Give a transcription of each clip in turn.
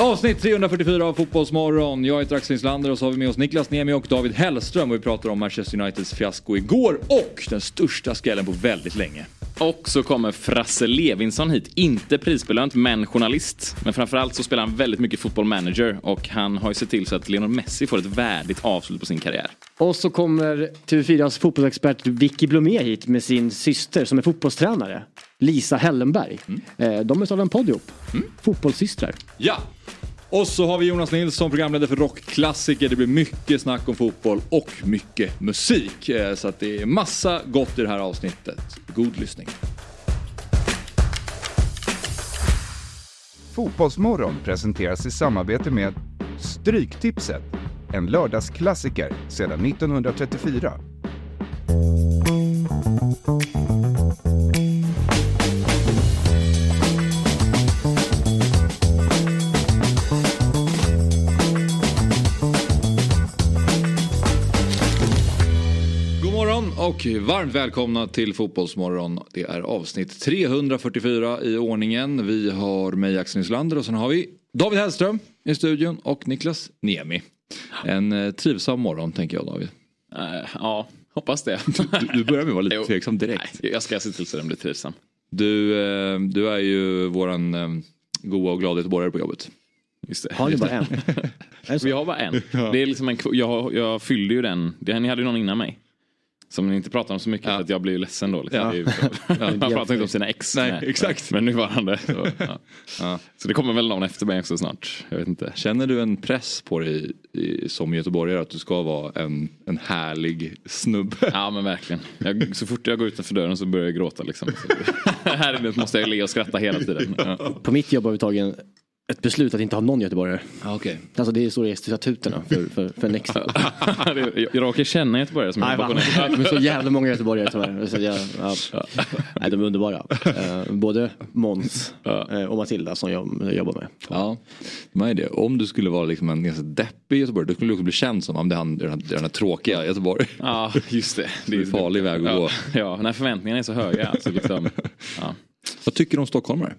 Avsnitt 344 av Fotbollsmorgon. Jag heter Axel Inslander och så har vi med oss Niklas Niemi och David Hellström och vi pratar om Manchester Uniteds fiasko igår och den största skrällen på väldigt länge. Och så kommer Frasse Levinson hit. Inte prisbelönt, men journalist. Men framförallt så spelar han väldigt mycket fotboll manager och han har ju sett till så att Lionel Messi får ett värdigt avslut på sin karriär. Och så kommer TV4s fotbollsexpert Vicky Blomé hit med sin syster som är fotbollstränare. Lisa Hellenberg. Mm. De är en podd ihop. Mm. Fotbollssystrar. Ja! Och så har vi Jonas Nilsson, programledare för Rockklassiker. Det blir mycket snack om fotboll och mycket musik. Eh, så att det är massa gott i det här avsnittet. God lyssning. Fotbollsmorgon presenteras i samarbete med Stryktipset. En lördagsklassiker sedan 1934. Och varmt välkomna till Fotbollsmorgon. Det är avsnitt 344 i ordningen. Vi har mig Axel Nislander och sen har vi David Hellström i studion och Niklas Niemi. En eh, trivsam morgon tänker jag David. Uh, ja, hoppas det. du, du börjar med att vara lite tveksam direkt. Nej, jag ska se till så den blir trivsam. Du, eh, du är ju våran goa och glada göteborgare på jobbet. Just det. Har ni bara en? Vi har bara en. Det är liksom en jag, jag fyllde ju den. Ni hade ju någon innan mig. Som ni inte pratar om så mycket ja. så att jag blir ju ledsen då. Liksom. Ja. Man pratar inte om sina ex. Nej, med, exakt. Men nuvarande. Så, ja. ja. så det kommer väl någon efter mig också snart. Jag vet inte. Känner du en press på dig i, som göteborgare att du ska vara en, en härlig snubbe? Ja men verkligen. Jag, så fort jag går utanför dörren så börjar jag gråta liksom. här inne måste jag le och skratta hela tiden. På mitt jobb har vi tagit en ett beslut att inte ha någon göteborgare. Ah, okay. Alltså det står i statuterna för, för, för Next. jag råkar känna göteborgare som jobbar på Next. Är så jävla många göteborgare tyvärr. Så jag, ja. Nej, de är underbara. Uh, både Måns uh, och Matilda som jag jobbar med. Ja, med det. Om du skulle vara liksom en ganska deppig göteborgare då skulle du också bli känd som om det är den, den här tråkiga Göteborg. Ja, just det. Det är en farlig väg att ja. gå. Ja, när förväntningarna är så höga. Alltså, liksom, ja. Vad tycker du om stockholmare?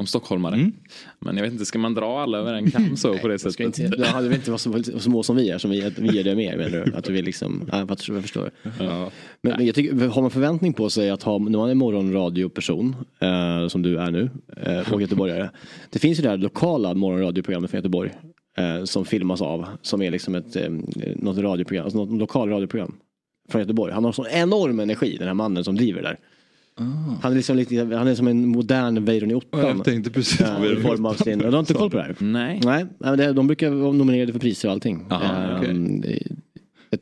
Om stockholmare. Mm. Men jag vet inte, ska man dra alla över en kam så på det sättet? Inte, det hade inte vara så små som vi är, som vi, vi ger det mer menar du? Att vi liksom, ja, jag förstår. Ja. Men, men, jag tycker, har man förväntning på sig att ha, när man är morgonradioperson, eh, som du är nu, eh, och göteborgare. Det finns ju det här lokala morgonradioprogrammet från Göteborg. Eh, som filmas av, som är liksom ett, eh, något radioprogram, alltså något lokal radioprogram. Från Göteborg. Han har sån enorm energi, den här mannen som driver där. Ah. Han, är liksom lite, han är som en modern Weiron i ottan. Jag tänkte precis ja, i form av sin, Du har inte koll på det här? Nej. Nej, de brukar vara nominerade för priser och allting. Aha, um, okay.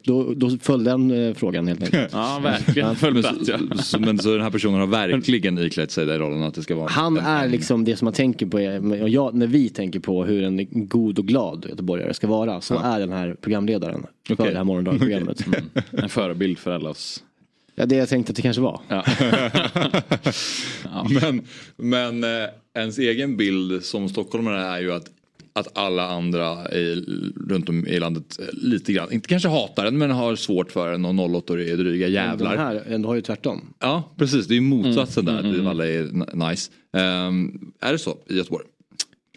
Då, då föll den eh, frågan helt enkelt. ja, verkligen. Ja. Men, så, så, men så den här personen har verkligen iklätt sig den rollen att det ska vara Han en, är liksom det som man tänker på, och jag, när vi tänker på hur en god och glad göteborgare ska vara, så ja. är den här programledaren okay. för det här morgondagsprogrammet. Okay. Mm. En förebild för alla oss Ja, det jag tänkte att det kanske var. Ja. ja. Men, men eh, ens egen bild som stockholmare är ju att, att alla andra i, runt om i landet eh, lite grann, inte kanske hatar den men har svårt för den och 08 är dryga jävlar. Men de här ändå har ju tvärtom. Ja precis, det är ju motsatsen mm. där, mm, mm. alla är nice. Um, är det så i Göteborg?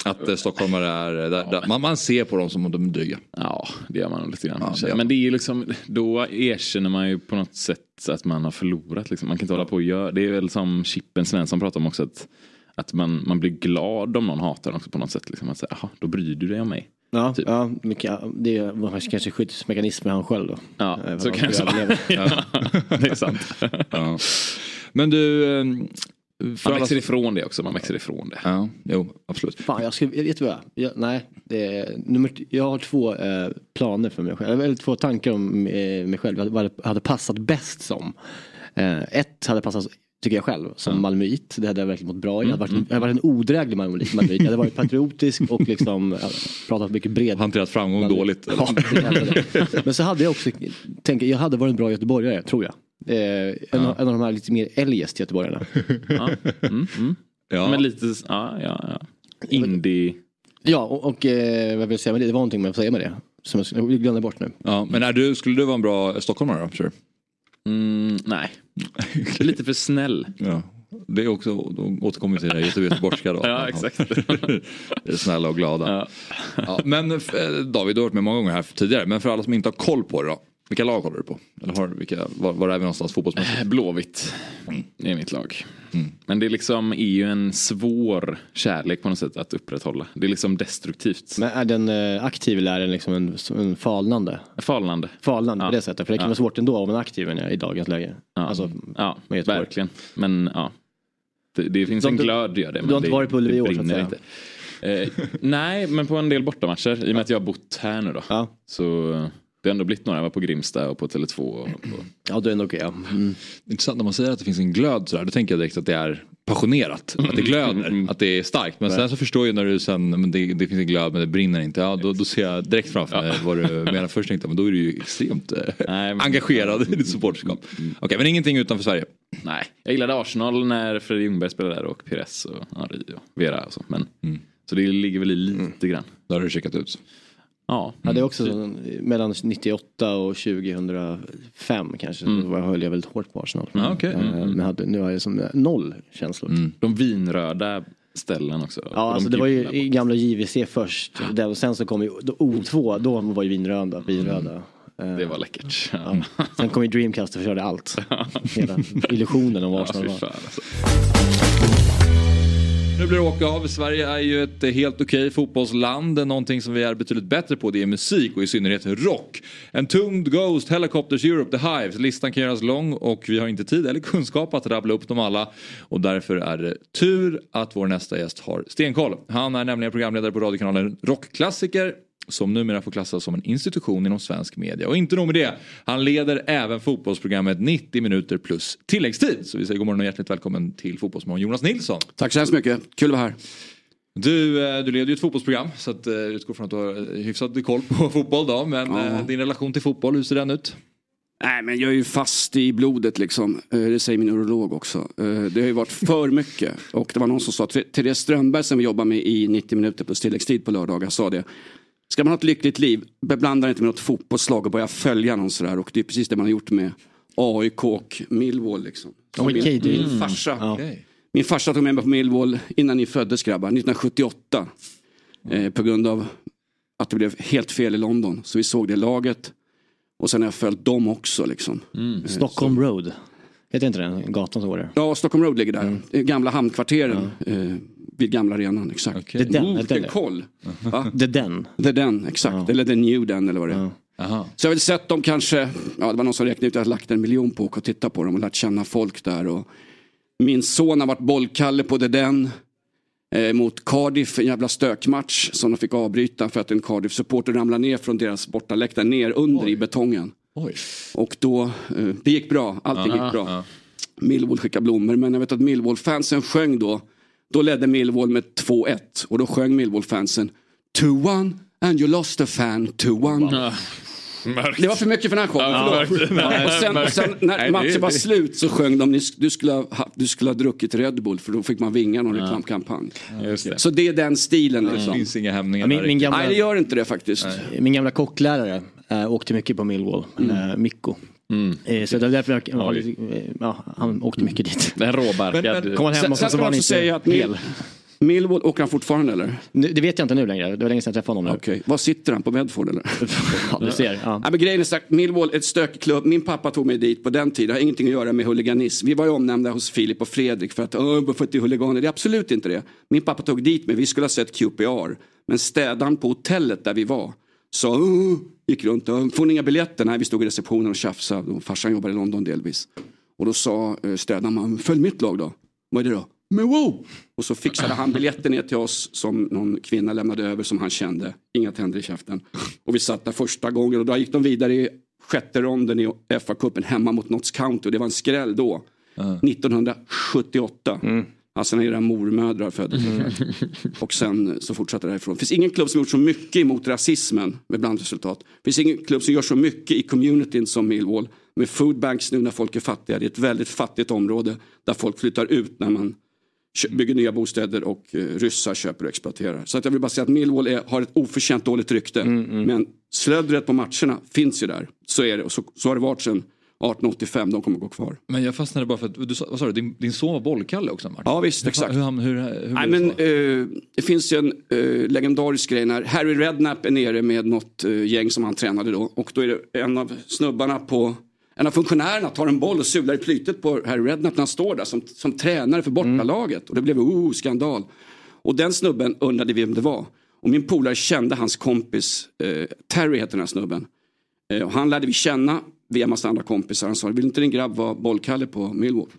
Att eh, stockholmare är, där, ja, där, man, man ser på dem som om de är dryga. Ja det gör man lite grann. Ja, det men det är ju liksom, då erkänner man ju på något sätt att man har förlorat. Liksom. Man kan inte hålla på och göra, det är väl som Chippen Svensson pratar om också. Att, att man, man blir glad om någon hatar en också på något sätt. Liksom. Att säga, då bryr du dig om mig. Ja, typ. ja det är kanske skyddsmekanism med han själv då. Ja, eh, så kanske ja, det är sant. ja. Men du, man växer ifrån det också, man växer ifrån det. Ja, jo, absolut. Fan, jag skulle, vet du vad? Jag, nej, det är, nummer, jag har två eh, planer för mig själv, eller två tankar om eh, mig själv, vad det hade passat bäst som. Eh, ett hade passat tycker jag själv, som mm. malmöit. Det hade jag verkligen mått bra i. Jag hade varit, mm. jag hade varit en odräglig malmöit. Jag hade varit patriotisk och liksom pratat mycket bred. Hanterat framgång dåligt. Ja, Men så hade jag också, tänk, jag hade varit en bra göteborgare, tror jag. Eh, en, ja. av, en, av de här lite mer eljest göteborgarna. ja. Mm, mm. ja. Men lite, ja, ja, ja. Indie. Ja, och, och eh, vad vill säga med det? Det var någonting med att säga med det. Som jag glömde bort nu. Ja, men är du, skulle du vara en bra stockholmare då? Sure. Mm, nej, lite för snäll. Ja. det är också, då återkommer till det göteborgska då. ja, exakt. snälla och glada. Ja. Ja, men eh, David, du har varit med många gånger här tidigare, men för alla som inte har koll på det då. Vilka lag håller du på? Eller har, vilka, var, var är vi någonstans fotbollsmässigt? Eh, Blåvitt mm. är mitt lag. Mm. Men det liksom är ju en svår kärlek på något sätt att upprätthålla. Det är liksom destruktivt. Men är den eh, aktiv eller är den liksom en, en falnande? Falnande. Falnande ja. på det sättet. För det kan ja. vara svårt ändå om en aktiv i dagens läge. Ja, alltså, ja verkligen. Men ja. Det, det finns en glöd gör det. Du har inte varit på Ullevi i år så att säga? Inte. Eh, nej, men på en del bortamatcher. I och med att jag har bott här nu då. Ja. Så det har ändå blivit några. Jag var på Grimsta och på Tele2. Och på... Ja, det är ändå okej. Okay, ja. mm. Intressant när man säger att det finns en glöd sådär. Då tänker jag direkt att det är passionerat. Att det glöder. Mm. Att det är starkt. Men sen så förstår jag när du sen, men det, det finns en glöd men det brinner inte. Ja, då, då ser jag direkt framför mig vad du menar. Först tänkte jag, men då är du ju extremt eh, Nej, men... engagerad i ditt supporterskap. Mm. Okej, okay, men ingenting utanför Sverige? Nej, jag gillade Arsenal när Fredrik Ljungberg spelade där och Pires och Henri och Vera och så. Men, mm. Så det ligger väl i lite mm. grann. Då har du checkat ut. Ja, mm. är också så, mellan 98 och 2005 kanske. Mm. Då höll jag väldigt hårt på Arsenal. Mm. Okay. Mm. Men hade, nu har jag som noll känslor. Mm. De vinröda ställen också. Ja, alltså de det var ju i gamla JVC först. Ja. Och sen så kom ju O2, då var ju vinröda. vinröda. Mm. Det var läckert. Ja. Sen kom ju Dreamcast och förstörde allt. Hela illusionen om Arsenal ja, var. Nu blir det åka av. Sverige är ju ett helt okej fotbollsland. Någonting som vi är betydligt bättre på det är musik och i synnerhet rock. En Entombed Ghost, Helicopters Europe, The Hives. Listan kan göras lång och vi har inte tid eller kunskap att rabbla upp dem alla. Och därför är det tur att vår nästa gäst har stenkoll. Han är nämligen programledare på radiokanalen Rockklassiker som numera får klassas som en institution inom svensk media. Och inte nog med det, han leder även fotbollsprogrammet 90 minuter plus tilläggstid. Så vi säger god morgon och hjärtligt välkommen till Fotbollsmorgon Jonas Nilsson. Tack så hemskt mycket, kul att vara här. Du, eh, du leder ju ett fotbollsprogram så att, jag eh, utgår från att du har hyfsat koll på fotboll då. Men ja. Eh, din relation till fotboll, hur ser den ut? Nej men jag är ju fast i blodet liksom. Det säger min urolog också. Det har ju varit för mycket. Och det var någon som sa, Therese Strömberg som vi jobbar med i 90 minuter plus tilläggstid på lördagar sa det. Ska man ha ett lyckligt liv, beblanda inte med något fotbollslag och börja följa någon sådär. Och det är precis det man har gjort med AIK och Millwall. Liksom. Oh, okay. min, min, farsa, okay. min farsa tog med mig på Millwall innan ni föddes grabbar, 1978. Mm. Eh, på grund av att det blev helt fel i London. Så vi såg det laget. Och sen har jag följt dem också. Liksom. Mm. Eh, Stockholm så. Road. Heter inte den gatan som går där? Ja, Stockholm Road ligger där. Mm. Gamla hamnkvarteren. Ja. Eh, vid gamla arenan, exakt. Okay. Det är den, oh, vilken koll! Det är den? Det är den, exakt. Ja. Eller the new den eller vad det är. Ja. Så jag har väl sett dem kanske, ja det var någon som räknade ut att jag lagt en miljon på att titta på dem och lärt känna folk där. Och min son har varit bollkalle på det den. Eh, mot Cardiff, en jävla stökmatch som de fick avbryta för att en Cardiff-supporter ramlade ner från deras bortaläktare ner under Oj. i betongen. Oj. Och då, eh, det gick bra, allting Aha, gick bra. Ja. Millwall skickade blommor men jag vet att Millwall-fansen sjöng då då ledde Millwall med 2-1 och då sjöng Millwall-fansen 2-1 and you lost a fan 2-1. Mörkt. Det var för mycket för den här showen, ja, och, sen, och sen när matchen var slut så sjöng de du skulle, ha, du skulle ha druckit Red Bull för då fick man vinga någon ja. reklamkampanj. Ja, så det är den stilen. Liksom. Det finns inga hämningar min, min gamla, Nej det gör inte det faktiskt. Nej. Min gamla kocklärare äh, åkte mycket på Millwall, mm. äh, Mikko. Mm. Eh, så det var därför jag, ja, ja, han åkte mycket dit. Den råbarkad. Kom han hem och så, så var han inte säga att hel. Millwall, åker han fortfarande eller? Nu, det vet jag inte nu längre, det var länge sedan jag träffade honom. Okej, okay. Var sitter han? På Medford eller? ja, du ser. Ja. Ja, men grejen är sagt, Millwall är ett stökig klubb. Min pappa tog mig dit på den tiden, det har ingenting att göra med huliganism. Vi var ju omnämnda hos Filip och Fredrik för att, för att det är huliganer. Det är absolut inte det. Min pappa tog dit mig, vi skulle ha sett QPR. Men städaren på hotellet där vi var sa, gick runt, får ni inga biljetter? Nej, vi stod i receptionen och tjafsade. Farsan jobbade i London delvis. Och då sa eh, städaren, följ mitt lag då. Vad är det då? Men wow! Och så fixade han biljetter ner till oss som någon kvinna lämnade över som han kände. Inga tänder i käften. Och vi satt där första gången och då gick de vidare i sjätte ronden i FA-cupen hemma mot Notts County. Och det var en skräll då. Uh. 1978. Mm. Alltså när era mormödrar föddes. Mm. Och sen så fortsatte det därifrån. Det finns ingen klubb som gjort så mycket emot rasismen med blandresultat. Det finns ingen klubb som gör så mycket i communityn som Millwall. Med foodbanks nu när folk är fattiga. Det är ett väldigt fattigt område där folk flyttar ut när man bygger nya bostäder och eh, ryssar köper och exploaterar. Så att jag vill bara säga att Millwall är, har ett oförtjänt dåligt rykte. Mm, mm. Men slöddret på matcherna finns ju där. Så är det och så, så har det varit sedan 1885, de kommer gå kvar. Men jag fastnade bara för att, du, sa- vad sa du, din, din son var bollkalle också Martin? Ja visst, exakt. hur, hur, hur, hur Nej, men, eh, det finns ju en eh, legendarisk grej när Harry Redknapp är nere med något eh, gäng som han tränade då. Och då är det en av snubbarna på en av funktionärerna tar en boll och sular i plytet på Harry Redknapp när han står där som, som tränare för bortalaget. Och det blev oh, skandal. Och den snubben undrade vi vem det var. Och min polare kände hans kompis, eh, Terry heter den här snubben. Eh, och han lärde vi känna via massa andra kompisar. Han sa, vill inte din grabb vara bollkalle på Millwall?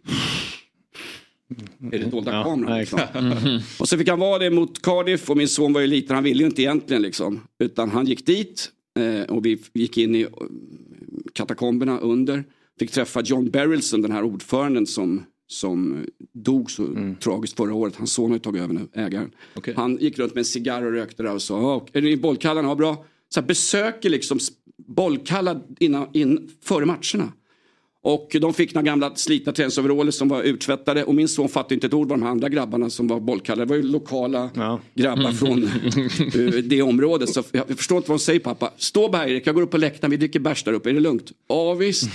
Är det dolda Ja, kameran? liksom? exakt. Och så fick han vara det mot Cardiff och min son var ju liten, han ville ju inte egentligen liksom. Utan han gick dit eh, och vi gick in i eh, katakomberna under. Fick träffa John Berylson, den här ordföranden som, som dog så tragiskt förra året. Hans son har ju tagit över nu, ägaren. Okej. Han gick runt med en cigarr och rökte där och sa, "Ja, är ni bollkallarna? Ja, bra. Så besöker liksom bollkallar innan, in, före matcherna. Och de fick några gamla slitna träningsoveraller som var uttvättade och min son fattade inte ett ord vad de andra grabbarna som var bollkallar. Det var ju lokala Ja. grabbar från eh, det området. Så jag förstår inte vad de säger pappa. Stå bara Erik, jag går upp på läktaren, vi dricker bärs där uppe, är det lugnt? Ja visst.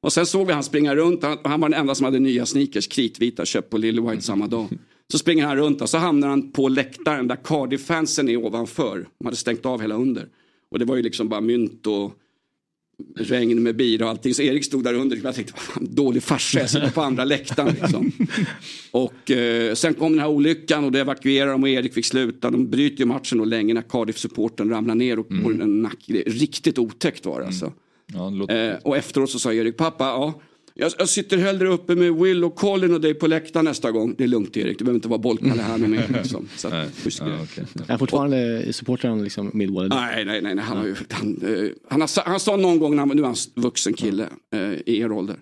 Och sen såg vi han springa runt, han, han var den enda som hade nya sneakers, kritvita, köpt på Lily White samma dag. Så springer han runt och så hamnar han på läktaren där Cardiff-fansen är ovanför. De hade stängt av hela under. Och det var ju liksom bara mynt och regn med bira och allting. Så Erik stod där under. Jag tänkte, dålig farsa, jag sitter på andra läktaren. Liksom. Och eh, sen kom den här olyckan och det evakuerade de och Erik fick sluta. De bryter ju matchen då länge när Cardiff-supporten ramlar ner och får en nack. Riktigt otäckt var det alltså. Ja, det låter... Eh, och efteråt så sa Erik, pappa, ja, jag, jag sitter hellre uppe med Will och Colin och dig på läktaren nästa gång. Det är lugnt Erik, du behöver inte vara bollkalle här med mig. Liksom. Så grej. ja, okej. Är fortfarande supportar han liksom Millwall? Nej, nej, nej. nej. Han, har ju, han, eh, han, har, sa- han sa någon gång, när han, nu är han en vuxen kille eh, i er ålder.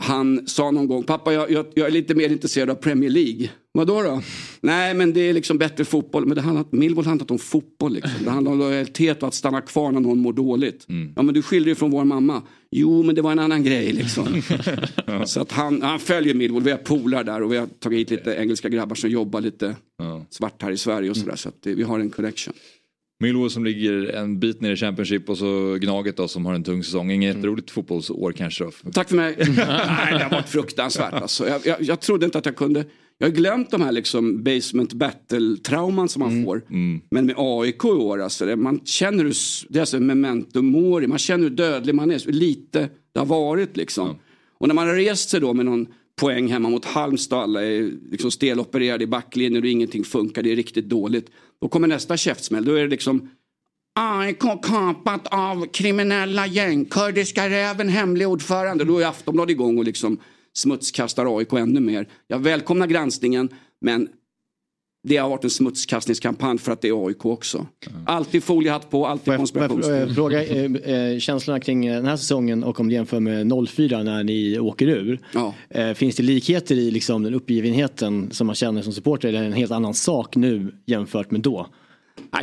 Han sa någon gång, pappa jag, jag, jag är lite mer intresserad av Premier League. Vadå då? Nej men det är liksom bättre fotboll. Men det handlar, Millwall handlar inte om fotboll. Liksom. Det handlar om lojalitet och att stanna kvar när någon mår dåligt. Ja men du skiljer dig från vår mamma. Jo men det var en annan grej liksom. Så att han, han följer Millwall. Vi har polar där och vi har tagit hit lite engelska grabbar som jobbar lite Ja. svart här i Sverige och sådär. Så att det, vi har en connection. Millwall som ligger en bit ner i Championship och så Gnaget då som har en tung säsong. Inget jätteroligt fotbollsår kanske då. Tack för mig. Nej, det har varit fruktansvärt. Alltså. Jag, jag, jag trodde inte att jag kunde. Jag har glömt de här liksom basement battle-trauman som man får. Men med AIK i år, alltså, det, man känner hur, det är alltså memento mori, man känner hur dödlig man är, hur lite det har varit liksom. Och när man har rest sig då med någon poäng hemma mot Halmstad, alla är liksom stelopererade i backlinjen och ingenting funkar, det är riktigt dåligt. Då kommer nästa käftsmäll, då är det liksom AIK kapat av kriminella gäng. Kurdiska räven hemlig ordförande. Då är Aftonbladet igång och liksom smutskastar AIK ännu mer. Jag välkomnar granskningen men det har varit en smutskastningskampanj för att det är AIK också. Alltid foliehatt på, alltid konspirationsteorier. eh, fråga eh, eh, känslorna kring eh, den här säsongen och om du jämför med 04 när ni åker ur. Ja. Eh, finns det likheter i liksom, den uppgivenheten som man känner som supporter eller är det en helt annan sak nu jämfört med då?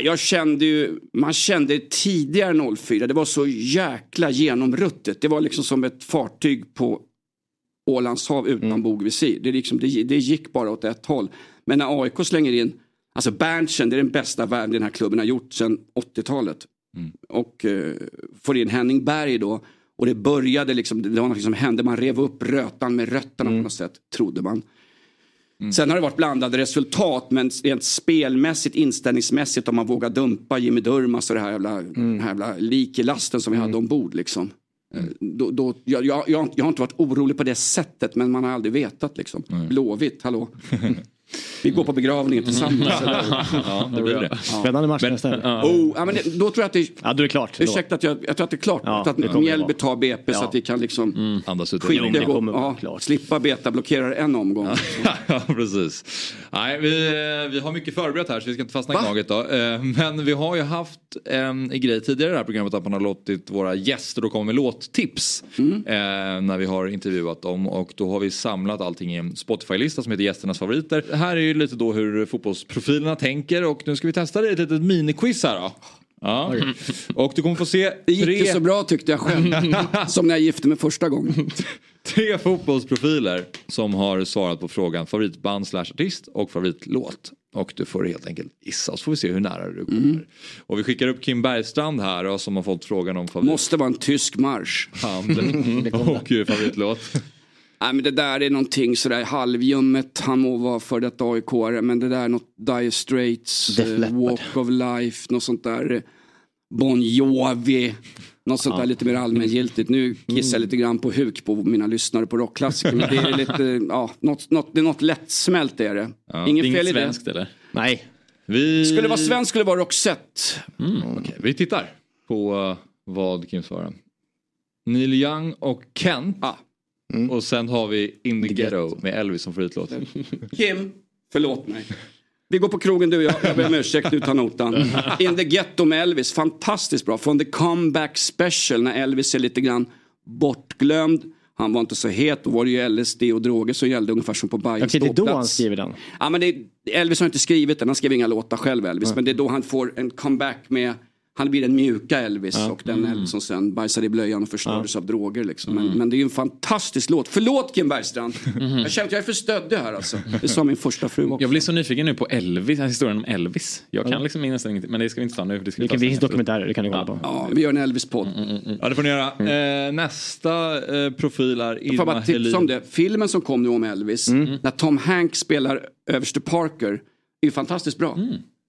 Jag kände ju, man kände tidigare 04, det var så jäkla genomruttet. Det var liksom som ett fartyg på Ålands hav utan bogvisir. Det, liksom, det, det gick bara åt ett håll. Men när AIK slänger in, alltså Berntsen, det är den bästa värvning den här klubben har gjort sedan 80-talet. Och eh, får in Henning Berg då. Och det började liksom, det var något som hände, man rev upp rötan med rötterna på något sätt, trodde man. Sen har det varit blandade resultat men rent spelmässigt, inställningsmässigt om man vågar dumpa Jimmy Durmaz och det här jävla, den här jävla likelasten som vi hade ombord liksom. Då, då, jag, jag, jag, har inte varit orolig på det sättet men man har aldrig vetat liksom. Blåvitt, hallå. Vi går på begravningen tillsammans. Ja, det blir det. Spännande match nästa helg. Oh, ja, men det, då tror jag att det Ja, då är det klart. Ursäkta att jag, jag tror att det är klart. Ja, det att kommer det Mjällby tar BP så Ja. att vi kan liksom Andas ut. det gå, ja, klart. slippa beta blockera en omgång. ja, precis. Nej, vi, eh, vi har mycket förberett här så vi ska inte fastna i? Gnaget då. Eh, Men vi har ju haft en grej tidigare i det här programmet att man har låtit våra gäster då komma med låttips. Mm. eh, När vi har intervjuat dem och då har vi samlat allting i en Spotify-lista som heter gästernas favoriter. Här är ju lite då hur fotbollsprofilerna tänker och nu ska vi testa det i ett litet miniquiz här då. Ja. Och du kommer få se Det gick tre, så bra tyckte jag själv. Som när jag gifte mig första gången. tre fotbollsprofiler som har svarat på frågan favoritband slash artist och favoritlåt. Och du får helt enkelt gissa och så får vi se hur nära du kommer. Och vi skickar upp Kim Bergstrand här då, som har fått frågan om favorit. Måste vara en tysk marsch. Hand och eh, favoritlåt. Nej men det där är någonting sådär halvljummet. Han må vara för detta aik men det där är något Dire Straits, eh. Walk of Life, något sånt där Bon Jovi. Något sånt där lite mer allmängiltigt. Nu kissar jag lite grann på huk på mina lyssnare på rockklassiker. Men det är lite, ja, något, något, det är något lättsmält är det. Inget Inget fel i det. svenskt eller? Nej. Vi... Skulle det vara svenskt skulle det vara Roxette. Okej, vi tittar på eh, vad Kim svarar. Neil Young och Kent. Ah. Och sen har vi In the Ghetto med Elvis som favoritlåt. Kim, förlåt mig. Vi går på krogen du och jag, jag ber om ursäkt, du tar notan. In the Ghetto med Elvis, fantastiskt bra. Från The Comeback Special när Elvis är lite grann bortglömd. Han var inte så het, då var det ju LSD och droger som gällde ungefär som på Bajens Okej, det är då han ståplats. skriver den. Ja, men det, Elvis har inte skrivit den, han skrev inga låtar själv Elvis. Men det är då han får en comeback med han blir den mjuka Elvis och den Elvis som sen bajsade i blöjan och förstördes av droger. Liksom. Men, men det är ju en fantastisk låt. Förlåt Kim Bergstrand. Jag känner att jag är för stöddig här alltså. Det sa min första fru också. Jag blir så nyfiken nu på Elvis, historien om Elvis. Jag kan liksom nästan ingenting, men det ska vi inte ta nu. Det, ska vi Det efteråt. dokumentärer, det kan du kolla på. Ja, vi gör en Elvis-podd. Ja det får ni göra. Eh, nästa eh, profil är Får jag Irma bara tipsa om det. Filmen som kom nu om Elvis, när Tom Hanks spelar överste Parker, är ju fantastiskt bra.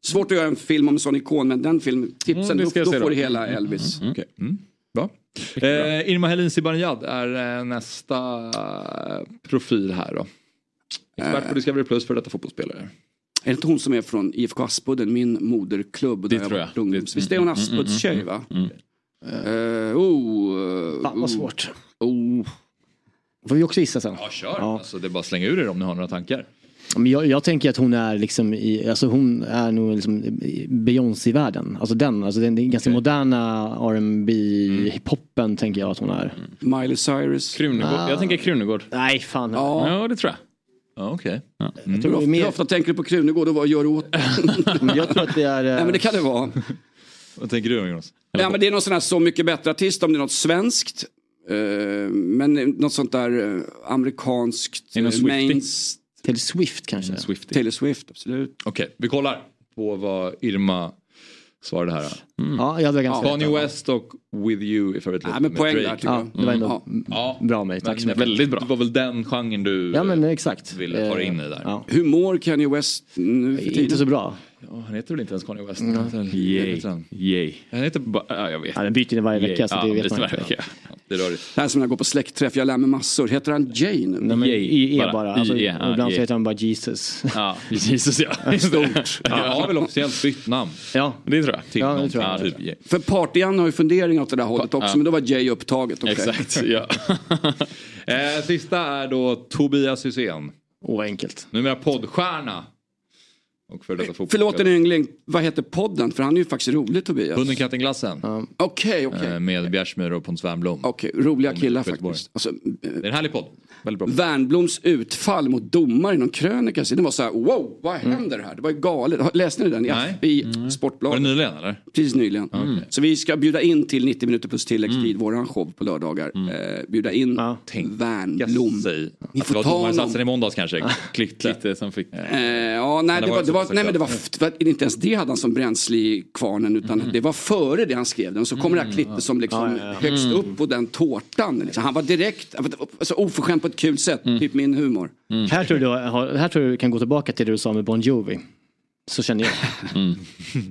Svårt att göra en film om en sån ikon, men den filmen, tipsen, Mm, det då, jag då får du hela Elvis. Okej, mm. Bra. Eh, Irma Helin Zibanejad är eh, nästa eh, profil här då. Expert på Discovery Plus för detta fotbollsspelare. Är det inte hon som är från IFK Aspudden, min moderklubb? där tror jag. varit ungdoms- Det- Visst är hon Aspudds tjej va? Eh, oh, Fan vad oh, svårt. oh. Får vi också gissa sen? Ja kör, Alltså, det är bara att slänga ur er om ni har några tankar. Men jag, jag tänker att hon är liksom i, alltså hon är nog liksom i Beyoncé-världen. Alltså den, alltså den, den ganska moderna R&B hiphopen tänker jag att hon är. Miley Cyrus. Krunegård. Jag tänker Krunegård. Nej fan. Ja. Ja, det tror jag. Ja, okej. Jag, Hur ofta, mer, hur ofta tänker du på Krunegård och vad gör du åt men jag tror att det är... eh, Nej men det kan det vara. Vad tänker du Jonas? Ja, men det är någon sån här Så mycket bättre artist om det är något svenskt. Eh, men något sånt där eh, amerikanskt. Är eh, Taylor Swift kanske. Swiftie. Taylor Swift, absolut. Okej, vi kollar på vad Irma svarade här. Ja, jag hade ganska Kanye West och With You i Nej, men poäng Drake. där tycker Ja, jag. det var ändå Ja. Ja, bra mig. Tack så mycket. Väldigt bra. Det var väl den genren du Ja men exakt. ville ta dig in i där. Ja. Hur mår Kanye West nu för Inte tiden? så bra. Ja, han heter väl inte ens Kanye West? Yay. Han Yay. Han heter... Ba- Ja, jag vet. Ja, den byter ju varje vecka så ja, det vet det man inte. Det är rörigt. Det här är som när jag går på släktträff, jag lär mig massor. Heter han Jay nu? Nej, men Yay, i e bara. bara. Alltså, I, ja, ibland så yay. heter han bara Jesus. Ja, Jesus ja. Stort. Jag har väl officiellt bytt namn ja. Det tror jag. till Ja, det tror jag. typ. För Party-Jan har ju funderingar åt det där hållet också, Ja. men då var Jay upptaget. okej. Exakt, ja. Eh, sista är då Tobias Hysén. Åh, enkelt. Numera poddstjärna. Och för detta Förlåt en yngling, vad heter podden? För han är ju faktiskt rolig Tobias. Hunden, katten, glassen. Okej, okej. Eh, Med Bjärsmyr och Pontus Wernbloom. Okej, roliga killar faktiskt. Alltså, Det är en härlig podd. Väldigt bra. Wernbloms utfall mot domare i någon krönika. Det var så här, wow, vad Mm. händer här? Det var ju galet. Läste ni den i, Nej. i Var det Sportbladet? nyligen eller? Precis nyligen. Så vi ska bjuda in till 90 minuter plus tilläggstid, våran show på lördagar. Eh, bjuda in Ja. Wernbloom. Säg. Ni Det får ta honom. i måndas kanske. Klitte som fick... Eh, ja, nej, det det var det så nej, men det var, det inte ens det hade han som bränsle i kvarnen utan det var före det han skrev den. Så kommer det här klippet som liksom högst upp på den tårtan. Liksom. Han var direkt, alltså, oförskämd på ett kul sätt, typ min humor. Här, tror jag, du här tror du kan gå tillbaka till det du sa med Bon Jovi. Så känner jag.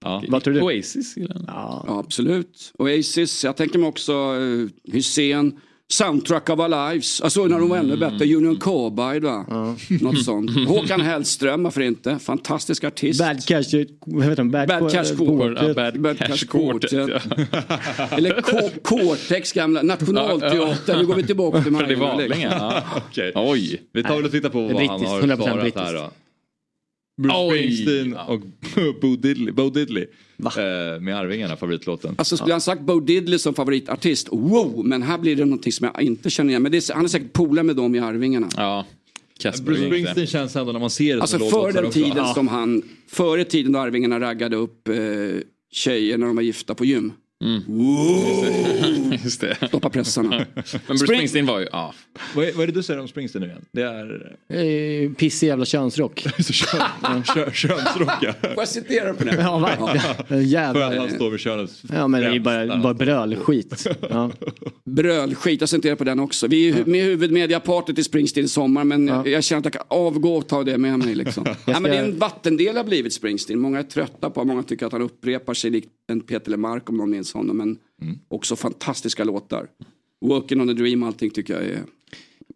Ja. Vad tror du? Oasis. Ja. Ja, absolut. Oasis, jag tänker mig också uh, Hussein. Soundtrack of our lives. Alltså när de var ännu bättre. Union Carbide va? Något sånt. Håkan Hellström, varför inte? Fantastisk artist. Bad Cash, vad heter? Bad, Bad Cash Quartet. Ja, Bad, Bad Cash Quartet. Ja. Eller Cortex gamla Nationalteatern. Nu går vi tillbaka till ja. Okej. Oj. Vi tar väl och tittar på vad han har 100% svarat här då. Bruce Oj. Springsteen Ja. och Bo Diddley, Bo Diddley eh, med Arvingarna, favoritlåten. Alltså skulle han sagt Bo Diddley som favoritartist, wow! Men här blir det någonting som jag inte känner igen. Men det är, han är säkert polare med dem i Arvingarna. Ja. Kasper Bruce. Springsteen känns ändå när man ser det Alltså som för låtlåtar den också. tiden som han, före tiden då Arvingarna raggade upp eh, tjejer när de var gifta på gym. Just det. Stoppa pressarna. Men Bruce Springsteen var ju, ja. Vad är, vad är det du säger om Springsteen nu igen? Det är Eh, Pissig jävla könsrock. så kön, kö, könsrocka. Får jag citera på det? Ja, verkligen. För att han står vid könets Ja men det är bara, bara brölskit. Ja. Brölskit, jag citerar på den också. Vi är ju med huvudmediapartet i Springsteen i sommar men jag känner att jag kan avgå och ta det med mig. Liksom. ja, men det är en vattendel har blivit Springsteen. Många är trötta på många tycker att han upprepar sig likt en Peter LeMarc om någon minns honom. Men också fantastiska låtar. Working on a dream allting tycker jag är...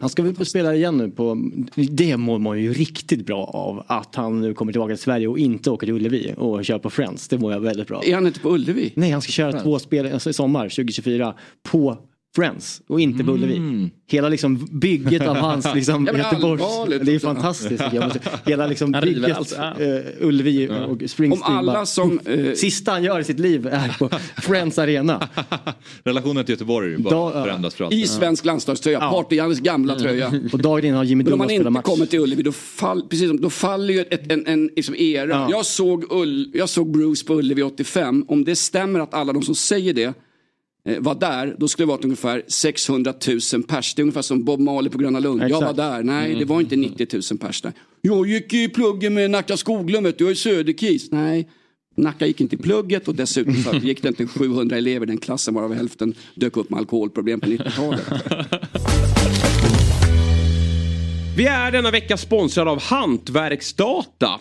Han ska väl spela igen nu på, det mår man ju riktigt bra av. Att han nu kommer tillbaka till Sverige och inte åker till Ullevi och kör på Friends. Det mår jag väldigt bra av. Är han inte på Ullevi? Nej, han ska köra två spel i sommar 2024 på Friends och inte på Ullevi. Hela liksom bygget av hans liksom, Ja, Göteborgs... Det är fantastiskt. Jag hela liksom Han bygget, allt. Ja. uh, Ullevi och Om Springsteen. alla bara- som... Eh, Sista han gör i sitt liv är på Friends Arena. Relationen till Göteborg bara Da- ja. förändras för alltid. I svensk landslagströja, Party-Jannes gamla tröja. Och dagen innan har Jimmy Men om Dunne man spelat inte match. kommer till Ullevi då, fall, precis som, då faller ju ett, en, en liksom era. Ja. Jag, såg Ull, jag såg Bruce på Ullevi 85. Om det stämmer att alla de som säger det var där, då skulle det varit ungefär 600 000 pers. Det är ungefär som Bob Marley på Gröna Lund. Jag Exakt. var där. Nej, det var inte 90 000 pers där. Jag gick i pluggen med Nacka Skoglund, vet du, jag är Söderkis. Nej, Nacka gick inte i plugget och dessutom så gick det inte 700 elever i den klassen varav hälften dök upp med alkoholproblem på 90-talet. Vi är denna vecka sponsrade av Hantverksdata.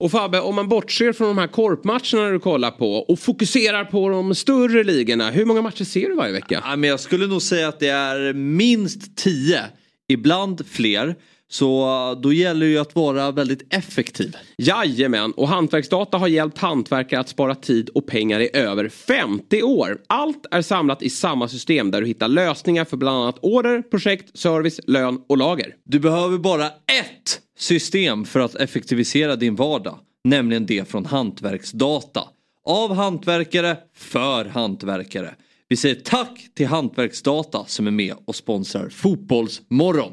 Och Fabbe, om man bortser från de här korpmatcherna du kollar på och fokuserar på de större ligorna. Hur många matcher ser du varje vecka? Ja, men jag skulle nog säga att det är minst tio, ibland fler. Så då gäller det ju att vara väldigt effektiv. Jajamän, och Hantverksdata har hjälpt hantverkare att spara tid och pengar i över 50 år. Allt är samlat i samma system där du hittar lösningar för bland annat order, projekt, service, lön och lager. Du behöver bara ett system för att effektivisera din vardag. Nämligen det från Hantverksdata. Av hantverkare, för hantverkare. Vi säger tack till Hantverksdata som är med och sponsrar Fotbollsmorgon.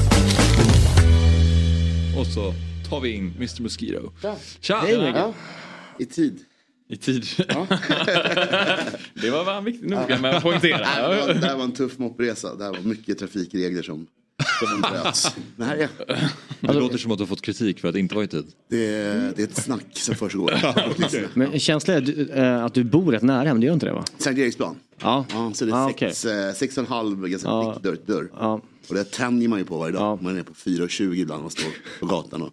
Och så tar vi in Mr Mosquito. Tja! Hej, I tid. I tid. det var vad han noga med att poängtera. Det här, var, det här var en tuff moppresa. Det här var mycket trafikregler som, Men jag. Det låter som att du har fått kritik för att inte vara i tid. Det är, det är ett snack som försiggår. Men känslan är du, eh, att du bor rätt nära hem, det gör inte det va? Sankt Eriksplan. Ja. Ja, så det är Ah, sex, eh, sex och en halv ganska Ja. ja. dörr, dörr. Ja. Och det tänjer man ju på varje dag. Ja. Man är på 4.20 ibland och står på gatan och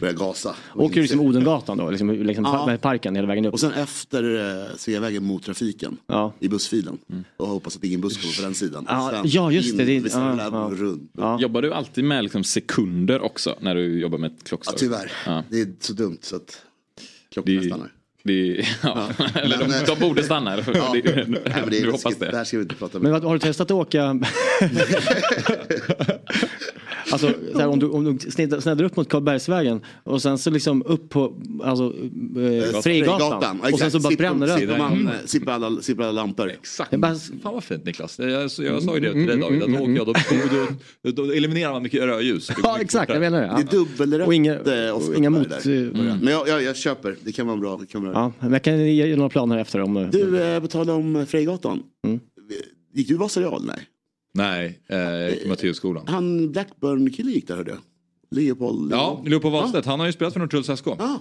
börjar gasa. Och Åker du liksom Odengatan då, liksom, liksom Ja. med parken hela vägen upp? Och sen efter eh, Sveavägen mot trafiken Ja. i bussfilen. Och hoppas att ingen buss kommer på den sidan. Ja, Sen ja, just det, in det- ja, 7-Eleven ja. Ja. Jobbar du alltid med liksom sekunder också när du jobbar med ett Ja, klockslag? tyvärr. Ja. Det är så dumt så att klockorna Det- stannar. Det, ja. Eller Men, de, de borde stanna. Ja. Det, Nej, det är du hoppas. Det det. här ska vi inte prata om. Men vad, har du testat att åka... alltså så här, om du, om du sneddar, upp mot Karlbergsvägen och sen så liksom upp på alltså, eh, Frejgatan. Och sen så bara bränner det. Man, eh, alla, sippar alla lampor. Exakt. Bara- Fan vad fint Niklas. Jag, jag, jag sa ju det till dig David. Att då, åker jag, då, då, då, då eliminerar man mycket rödljus. Ja exakt, jag menar det. Det är Ja. dubbelrätt Och inga, eh, och inga på mot... eh, Men jag, jag, jag köper, det kan vara bra. Det kan vara bra. Ja, men jag kan ge några planer efter om... eh, Du, eh, på tal om Frejgatan. Mm. Gick du Vasareal? Nej. Nej, eh, Matteusskolan. Han Blackburn-killen gick där hörde jag. Leopold. Ja, Leopold Wahlstedt. Han har ju spelat för Norrtulls SK. Jag var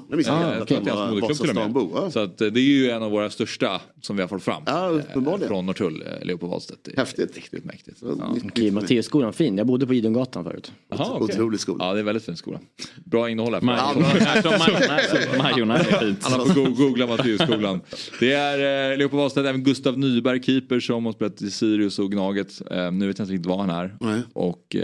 moderklubb till och med. Vasastanbo. Ja. Så att, eh, det är ju en av våra största som vi har fått fram. Eh, uppenbarligen. Från Norrtull, eh, Leopold Wahlstedt. Häftigt. Riktigt mäktigt. Ja. Ja. Okej, Matteusskolan, fin. Jag bodde på Idungatan förut. Jaha, okej. Otrolig skola. Ja, det är väldigt fin skola. Bra innehåll här. Majorna är fint. Alla får go- googla Matteusskolan. Det är eh, Leopold Wahlstedt, även Gustav Nyberg, keeper som har spelat i Sirius och Gnaget. Eh, nu vet jag inte riktigt vad han är. Nej. Och eh,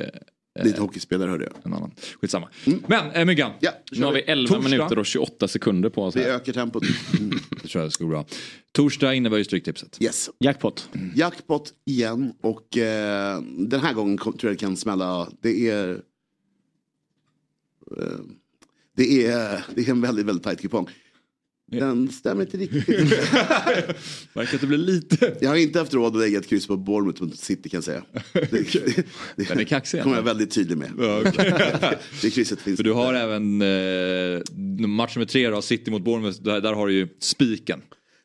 Lite hockeyspelare hörde jag. en annan. Skitsamma. Men eh, Myggan. Ja, Nu har vi 11 Torsdag. minuter och 28 sekunder på oss. Vi Här. ökar tempot. Det tror jag ska gå bra. Torsdag innebär ju Stryktipset. Yes. Jackpot. Jackpot igen och eh, den här gången tror jag det kan smälla. Det är... Eh, det är, det är en väldigt, väldigt tajt kupong. Den stämmer inte riktigt. Verkar att det blir lite... Jag har inte haft råd att lägga ett kryss på Bournemouth mot City kan jag säga. Det, det, Den är kaxig, kommer jag väldigt tydlig med. Ja, okej. det krysset finns För du har även eh, match nummer tre då, City mot Bournemouth. Där, där har du ju spiken.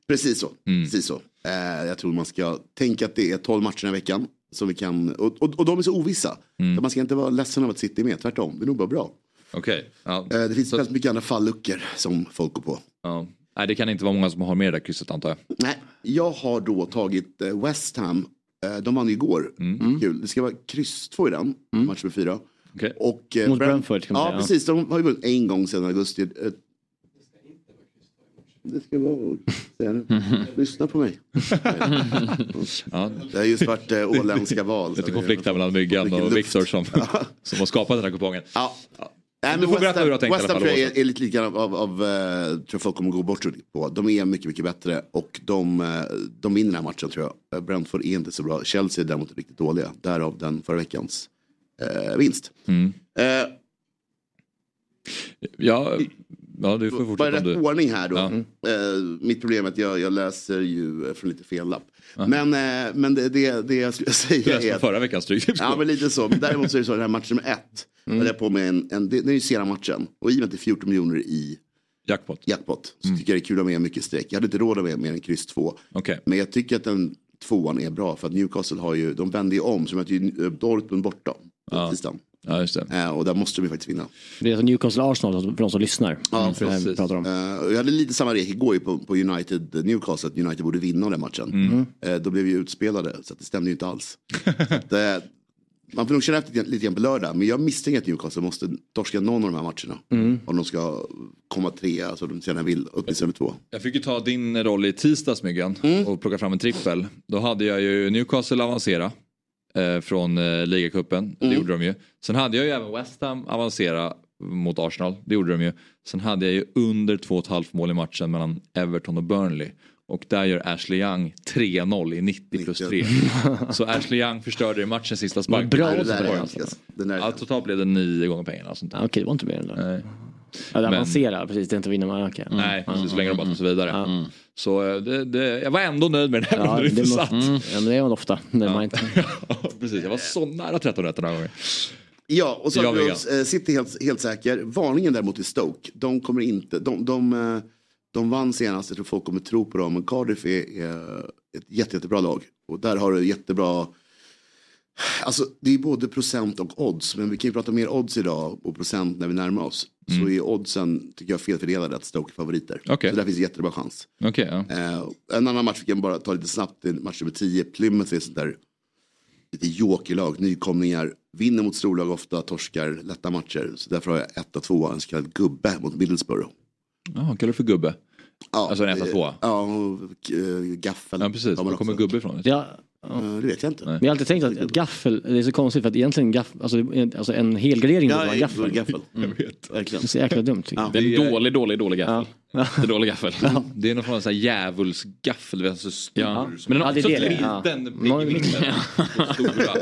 Precis så. Mm. Precis så. Eh, jag tror man ska tänka att det är 12 matcher i veckan. Som vi kan, och, och, och de är så ovissa. Mm. Så man ska inte vara ledsen av att City är med, tvärtom. Det är nog bara bra. Okej. Ja. Eh, det finns väldigt mycket andra falluckor som folk går på. Ja. Nej, det kan inte vara många som har med det där krysset antar jag. Nej, jag har då tagit eh, West Ham. Eh, de vann ju igår. Mm. Kul. Det ska vara kryss två i den, match med fyra. Okej. Och, Mot Brent- Brentford, kan man Ja, säga. precis. De har ju vunnit en gång sedan augusti. Det ska vara... Säger jag nu. Lyssna på mig. Ja. Det har just varit eh, åländska val. så Lite konflikt här mellan Myggan och. Viktor som, som har skapat den här kupongen. Ja. Nej, Du men får West berätta hur du har tänkt West Ham tror jag är, är lite lite grann av, av eh, tror jag folk kommer gå bort på. De är mycket, mycket bättre och de, eh, de vinner den här matchen tror jag. Eh, Brentford är inte så bra. Chelsea är däremot riktigt dåliga. Därav den förra veckans eh, vinst. Mm. Eh, Ja, ja, du får bara fortsätta rätt om du... ordning här då. Ja. Eh, mitt problem är att jag, jag läser ju från lite fel lapp. Men, eh, men det, det, det jag skulle säga läste är att förra veckans Stryktipset. Ja men lite så. Men däremot så är det så, den här matchen nummer ett. Mm. Jag på med en, en, det, det är ju sena matchen. Och i och med att det är 14 miljoner i Jackpot. jackpot. Så tycker jag det är kul att ha med mycket streck. Jag hade inte råd att med mer än kryss två. Okej. Men jag tycker att den tvåan är bra. För att Newcastle har ju, de vänder ju om. Så de möter ju Dortmund borta. På Ja. tisdagen. Ja, just det. Eh, och där måste de ju faktiskt vinna. Det är alltså Newcastle Arsenal för de som lyssnar. Ja, vi precis. pratar om. Eh, jag hade lite samma rek igår på, på United Newcastle. Att United borde vinna den matchen. Mm. Eh, då blev vi utspelade. Så att det stämde ju inte alls. att, eh, man får nog känna efter lite, grann på lördag. Men jag misstänker att Newcastle måste torska någon av de här matcherna. Om de ska komma trea. Alltså de senare vill åtminstone två. Jag fick ju ta din roll i tisdags Myggan Mm. och plocka fram en trippel. Då hade jag ju Newcastle avancera eh, från eh, ligacupen. Det Mm. gjorde de ju. Sen hade jag ju även West Ham avancera mot Arsenal. Det gjorde de ju. Sen hade jag ju under 2,5 mål i matchen mellan Everton och Burnley. Och där gör Ashley Young 3-0 i 90 plus 3. Så Ashley Young förstörde i matchen sista sparken. Bra det där är alltså. Den där är Ja, totalt blev det nio gånger pengarna. Okej, det var inte mer än det. Ja, det Men- avancerar, precis. Det är inte att vinna man ökar. Nej, precis, så länge de bara och så vidare. Så eh, det, det, jag var ändå nöjd med den här. Ja, det är det, inte må, sant. ja, men det är man ofta. Man inte... Ja, precis. Jag var så nära 13 rätt den här gången. Ja, och så Jag har vi vegan. oss, eh, City helt, helt säker. Varningen däremot är Stoke. De kommer inte, de, de, eh, de vann senast, jag tror folk kommer tro på dem. Men Cardiff är, är ett jätte, jättebra lag. Och där har du jättebra, alltså det är både procent och odds. Men vi kan ju prata mer odds idag och procent när vi närmar oss. Så är oddsen, tycker jag, felfördelade att Stoke är favoriter. Okej. Så där finns jättebra chans. Okej, ja. Eh, en annan match vi kan bara ta lite snabbt, det är match nummer 10. Plymouth är sånt där lite jokerlag, nykomlingar. Vinner mot storlag ofta, torskar lätta matcher. Så därför har jag 1-2, en så kallad gubbe mot Middlesbrough. Jaha, kallar du för gubbe? Ja, Alltså en 1-2? Ja, och eh, gaffel. Ja, precis. Var kommer gubbe ifrån? Ja, Eh, Det vet jag inte. men jag har alltid tänkt att, att gaffel, det är så konstigt för att egentligen gaffel, alltså, en- alltså en helgardering borde Ja, vara en gaffel. gaffel. gaffel. Jag vet. Det är så jäkla dumt jag. Det är en dålig, dålig, dålig gaffel. Ja. Det är dålig gaffel. Det är någon form av så här djävulsgaffel, du vet, så stor. Ja. Men den Ja, har det är också det, ja. liten Ja. Stora.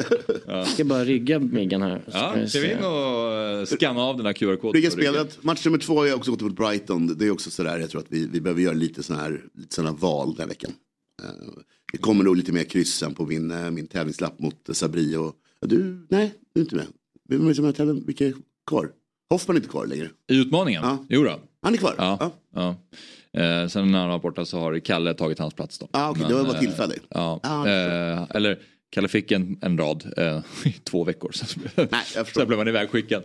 Jag ska bara rygga Miggan här. Ja, ska vi in och eh, scanna av den här QR-koden? Ryggen? spelet. Match nummer två har jag också gått mot Brighton. Det är också sådär, jag tror att vi, vi behöver göra lite sådana här, lite val den här veckan. Eh, Det kommer nog lite mer kryssen på min, eh, min tävlingslapp mot eh, Sabri och... Ja, du, nej, du är inte med. Vem är som? Vilka är kvar? Hoffman är inte kvar längre. I utmaningen? Ja. Jo då. Han är kvar? Ja. ja. Eh, sen när han var borta så har Kalle tagit hans plats då. Ah, okej, Men, det var bara eh, tillfälligt. Ja. Ah, eh, eller Kalle fick en, en rad eh, i två veckor. Sen, Nej, sen blev han ivägskickad.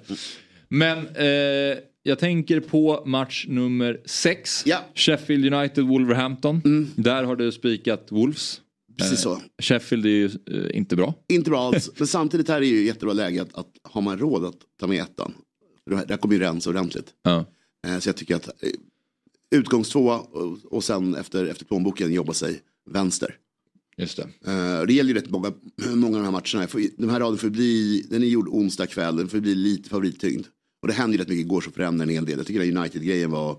Men eh, jag tänker på match nummer sex. Sheffield United Wolverhampton. Där har du spikat Wolves. Precis Eh, så. Sheffield är ju eh, inte bra. Inte bra alls, men samtidigt här är ju jättebra läge att, att har man råd att ta med ettan. Det här- kommer ju rensa ordentligt. Ja. Eh, Så jag tycker att utgångstvåa och, och sen efter, efter plånboken jobba sig vänster. Just det. Det gäller ju rätt många, många av de här matcherna. Den här raden får bli, den är gjord onsdag kväll, den får bli lite favorittyngd. Och det hände ju rätt mycket igår som förändrar en hel del. Jag tycker den United-grejen var,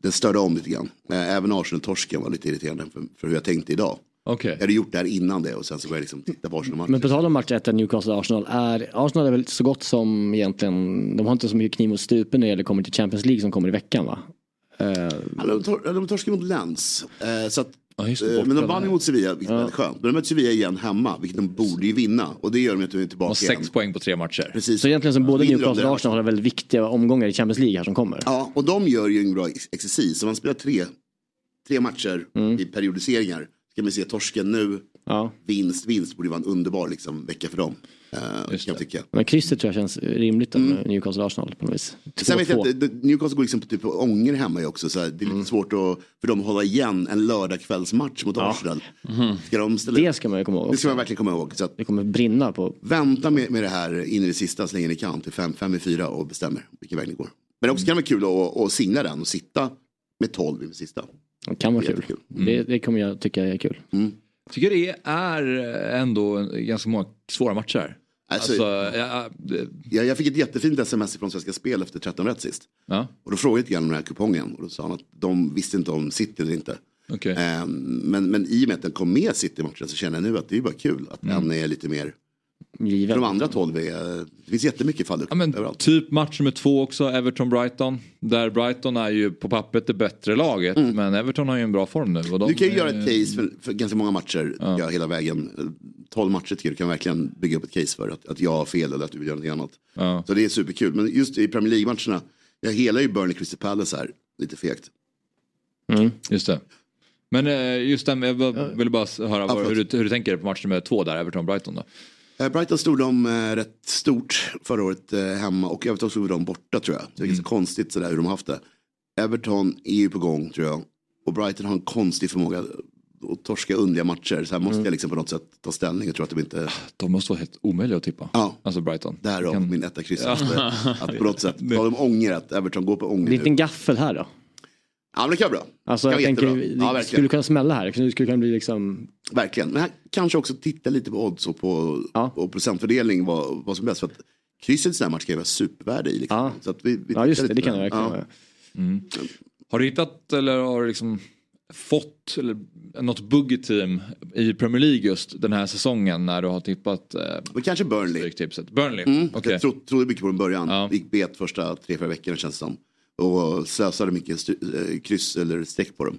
den störde om lite grann. Eh, Även Arsenal-torsken var lite irriterande för, för hur jag tänkte idag. Okej. Jag hade gjort det här innan det och sen så började jag liksom titta på Arsenal-matchen. Men på tal om match 1 Newcastle-Arsenal, är Arsenal är väl så gott som egentligen, de har inte så mycket kniv mot strupen när det gäller kommer till Champions League som kommer i veckan va? Eh, Ja, De, tor- de torskade mot Lens. Eh, så att, det, eh, men de vann mot Sevilla, vilket är väldigt skönt. Men de möter Sevilla igen hemma, vilket de borde ju vinna. Och det gör de ju att de är tillbaka Och igen. sex poäng på tre matcher. Precis. så egentligen som både Vinner de Newcastle och Arsenal har väldigt viktiga omgångar i Champions League här som kommer. Ja, och de gör ju en bra ex- exercis. Så man spelar tre, tre matcher i periodiseringar. Ska man se torsken nu, Ja. vinst, vinst borde vara en underbar liksom, vecka för dem. Eh, kan tycka. Men krysset tror jag känns rimligt då med Newcastle och Arsenal på något vis. Sen vet jag 2-2. att det- det- Newcastle går liksom på, typ på ånger hemma ju också. Så det är lite svårt att, för dem att hålla igen en lördagskvällsmatch mot Arsenal. Ska de ställa Det ska man ju komma ihåg. Det ska man verkligen komma ihåg. Så att, Det kommer brinna på. vänta med, med det här in i det sista så länge ni kan till fem, fem i fyra och bestämmer vilken väg ni går. Men också kan det vara kul att, att singla den och sitta med 12 i det sista. Det kan vara Det är kul. jättekul. Det, det kommer jag tycka är kul. Tycker det är ändå ganska många svåra matcher. Alltså, Alltså, ja, det- Jag, jag fick ett jättefint sms från Svenska Spel efter 13 rätt sist. ja. Och då frågade jag lite grann om den här kupongen och då sa han att de visste inte om City eller inte. Okej. Ehm, men, men i och med att den kom med City-matchen så känner jag nu att det är bara kul att Mm. den är lite mer. Givet. För de andra 12 är, det finns jättemycket fall Ja, men överallt. typ match nummer två också, Everton-Brighton. Där Brighton är ju på pappret det bättre laget. Men Everton har ju en bra form nu. Och de, Du kan ju är- göra ett case för, för ganska många matcher, ja. hela vägen. 12 matcher tycker jag du kan verkligen bygga upp ett case för. Att, att jag har fel eller att du vill göra något annat. Ja. Så det är superkul. Men just i Premier League-matcherna, jag helar ju Burnley Crystal Palace här, lite fegt. Just det. Men eh, just den, jag ville bara höra vad, hur, du, hur du tänker på match nummer två där, Everton-Brighton då. Eh, Brighton stod de eh, rätt stort förra året eh, hemma och Everton stod de borta tror jag. Så det är Mm. ganska konstigt sådär hur de har haft det. Everton är ju på gång tror jag. Och Brighton har en konstig förmåga att torska underliga matcher. Så här måste Mm. jag liksom på något sätt ta ställning. Jag tror att de inte... De måste vara helt omöjliga att tippa. Ja. Alltså Brighton. Därav Kan- min etta kryss. Ja. Att, på något sätt ta dem ånger att Everton går på ånger liten gaffel här då. Ja men det kan vara bra. Alltså kan jag tänker, det Ja, verkligen. skulle kunna smälla här. Det skulle kunna bli liksom... Verkligen. Men här kanske också titta lite på odds och på och procentfördelning vad, vad som är bäst. För att krysset i sån här match kan ju vara supervärde i. Liksom. Så att vi, vi Ja just det, lite det kan det verkligen Ja. vara. Mm. Har du hittat eller har du liksom fått eller, något buggy-team i Premier League just den här säsongen när du har tippat? Eh, Men kanske Burnley. Tipset. Burnley, Mm, okej. Jag tro, trodde mycket på den början. Gick bet första tre, fyra veckorna känns det som. Och slösade mycket eh, kryss eller streck på dem.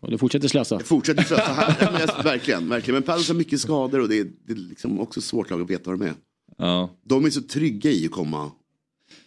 Och du fortsätter slösa. Jag fortsätter slösa här. Ja, men jag, verkligen, verkligen. Men Palace har mycket skador och det är, det är liksom också svårt lag att veta vad de är. Ja. De är så trygga i att komma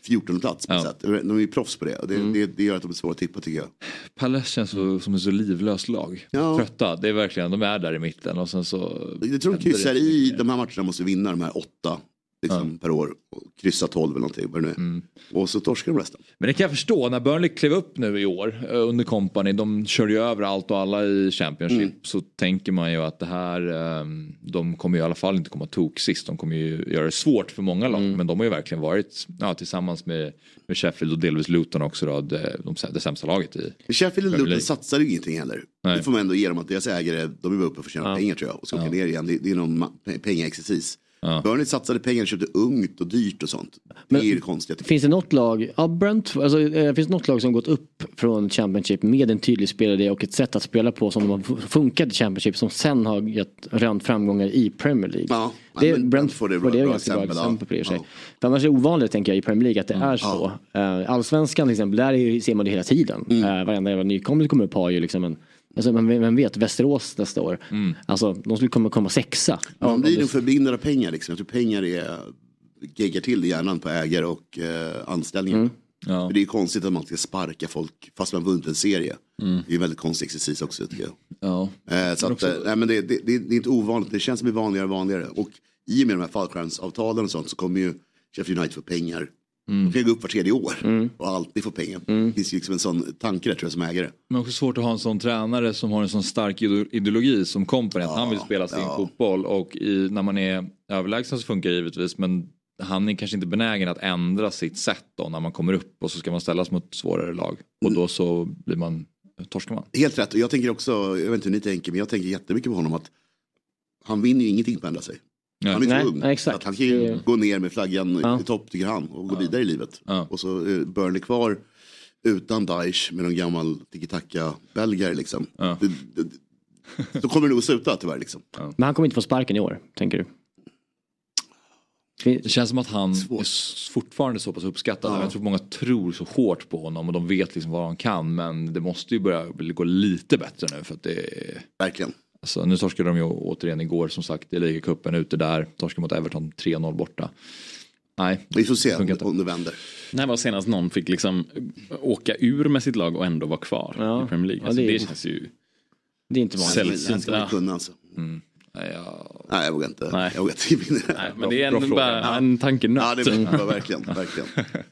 14 plats på något sätt. De är ju proffs på det. Och det, Mm. det, det gör att de är svåra att tippa tycker jag. Palace känns så, som ett så livlöst lag. Ja. Trötta, det är verkligen, de är där i mitten och sen så... Jag tror de kryssar i de här matcherna måste vinna de här åtta liksom, per år. Och kryssa 12 eller någonting. Vad det nu är. Mm. Och så torskar de resten. Men det kan jag förstå, när Burnley klev upp nu i år eh, under company, de körde ju över allt och alla i Championship, Mm. så tänker man ju att det här, ehm, de kommer ju i alla fall inte komma tok sist, de kommer ju göra det svårt för många lag, Mm. men de har ju verkligen varit, ja, tillsammans med, med Sheffield och delvis Luton också då, det, de, det sämsä laget i Sheffield och Luton satsar ju ingenting heller. Nej. Det får man ändå ge dem att deras ägare, de är bara uppe för att tjäna Ja. pengar tror jag. Och ska åka Ja. ner igen. Det, det är någon pengaexercis. Ja. Burnley satsade pengar och köpte ungt och dyrt och sånt. Det är ju det konstiga. Finns det något lag, ja Brent, alltså, eh, finns det något lag som gått upp från Championship med en tydlig spelare och ett sätt att spela på som de har funkat i Championship som sen har gett rönt framgångar i Premier League. Ja, det, men Brentford det är bra- det är bra ganska bra exempel, ja. exempel på det sig. Ja. För annars är det ovanligt tänker jag i Premier League att det är så. Eh, Allsvenskan till exempel, där är, ser man det hela tiden. Mm. Uh, varenda jävla nykomling kommer upp har ju liksom en Alltså, men vem vet, Västerås nästa år. Alltså, de skulle komma, komma sexa. Man Om blir nog förblindad av pengar. Liksom. Jag tror pengar är, geggar till i hjärnan på ägare och eh, anställningar. Mm. För det är ju konstigt att man ska sparka folk fast man vunnit en serie. Mm. Det är väldigt konstig exercis också tycker jag. Ja. Eh, så Men att, också- eh, nej, men det, det, det, det är inte ovanligt, det känns som det är vanligare och vanligare. Och i och med de här fallskärmsavtalen och sånt så kommer ju Sheffield United får pengar. De kan gå upp var tredje år och alltid få pengar. Det finns ju liksom en sån tanke där tror jag som ägare. Men också svårt att ha en sån tränare som har en sån stark ide- ideologi som Kompany. Att han vill spela sin fotboll och i, när man är överlägsen så funkar det givetvis. Men han är kanske inte benägen att ändra sitt sätt då när man kommer upp och så ska man ställas mot svårare lag. Och då så blir man, torskar man. Helt rätt. Och jag tänker också, jag vet inte hur ni tänker, men jag tänker jättemycket på honom att han vinner ju ingenting på att ändra sig. Nej. Han är Nej, så ung. nej, exakt. Att han kan ju Det- gå ner med flaggan Ja. i topp tycker han och gå vidare i livet. Ja. Och så är Burnley kvar utan Daesh med någon gammal tiki-taka-belgare liksom. Ja. Det, det, så kommer det nog att sluta tyvärr liksom. Men han kommer inte få sparken i år, tänker du? Det känns som att han är s- fortfarande så pass uppskattad. Jag tror många tror så hårt på honom och de vet liksom vad de kan. Men det måste ju börja gå lite bättre nu för att det är... Verkligen. Alltså, nu torskade de ju återigen igår som sagt i ligacupen ute där. Torskade mot Everton 3-0 borta. Nej. Vi får se om det vänder. När var senast någon fick liksom åka ur med sitt lag och ändå vara kvar Ja. i Premier League? Ja, Alltså, det det, är- känns ju Det är inte vanligt. Det här sällsynt. ska man Ja. kunna alltså. Nej, jag... Nej jag vågar inte. Nej. Jag vågar inte det. Nej, men det är Bra fråga. bara en tankenöt. Ja, det är verkligen, verkligen.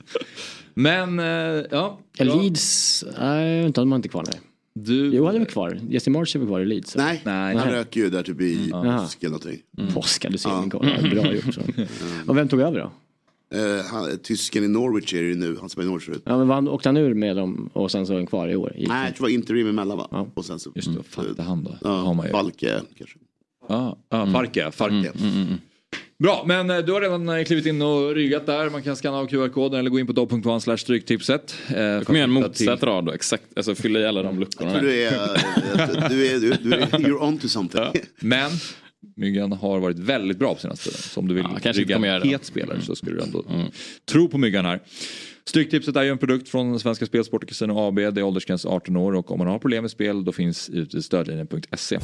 Men, eh, ja. Leeds, nej, inte de har inte kvar nej. Du... Jo, han är väl kvar. Jesse March är väl kvar i Leeds? så. Nej, Nej. han röker ju där typ i Jaha. påsk eller någonting. Påska, du ser min koll. Bra gjort. Så. Och vem tog över då? Eh, han, tysken i Norwich är det nu, han som är i Norwich förut. Ja, men vann, åkte han ur med dem och sen så är han kvar i år? Gick Nej, jag tror det var interim emellan va? Ja. Och sen så, Just det, vad fan hette han då? Har ja, man ju. Falke kanske. Ja, ja Farke. Farke. Bra, men eh, du har redan eh, klivit in och ryggat där. Man kan scanna av QR-koden eller gå in på dobb.one slash stryktipset. Eh, Jag för kommer göra en att hitta motsatt rad då, exakt. Alltså fylla i alla de luckorna. Jag tror du är, eh, du är, du, du är, you're on to something. Men Myggan har varit väldigt bra på senaste tiden. Så om du vill Ja, rygga en het spelare så skulle du ändå tro på Myggan här. Stryktipset är ju en produkt från Svenska Spelsport och Casino AB. Det är åldersgräns 18 år och om man har problem med spel då finns givetvis stödlinjen.se.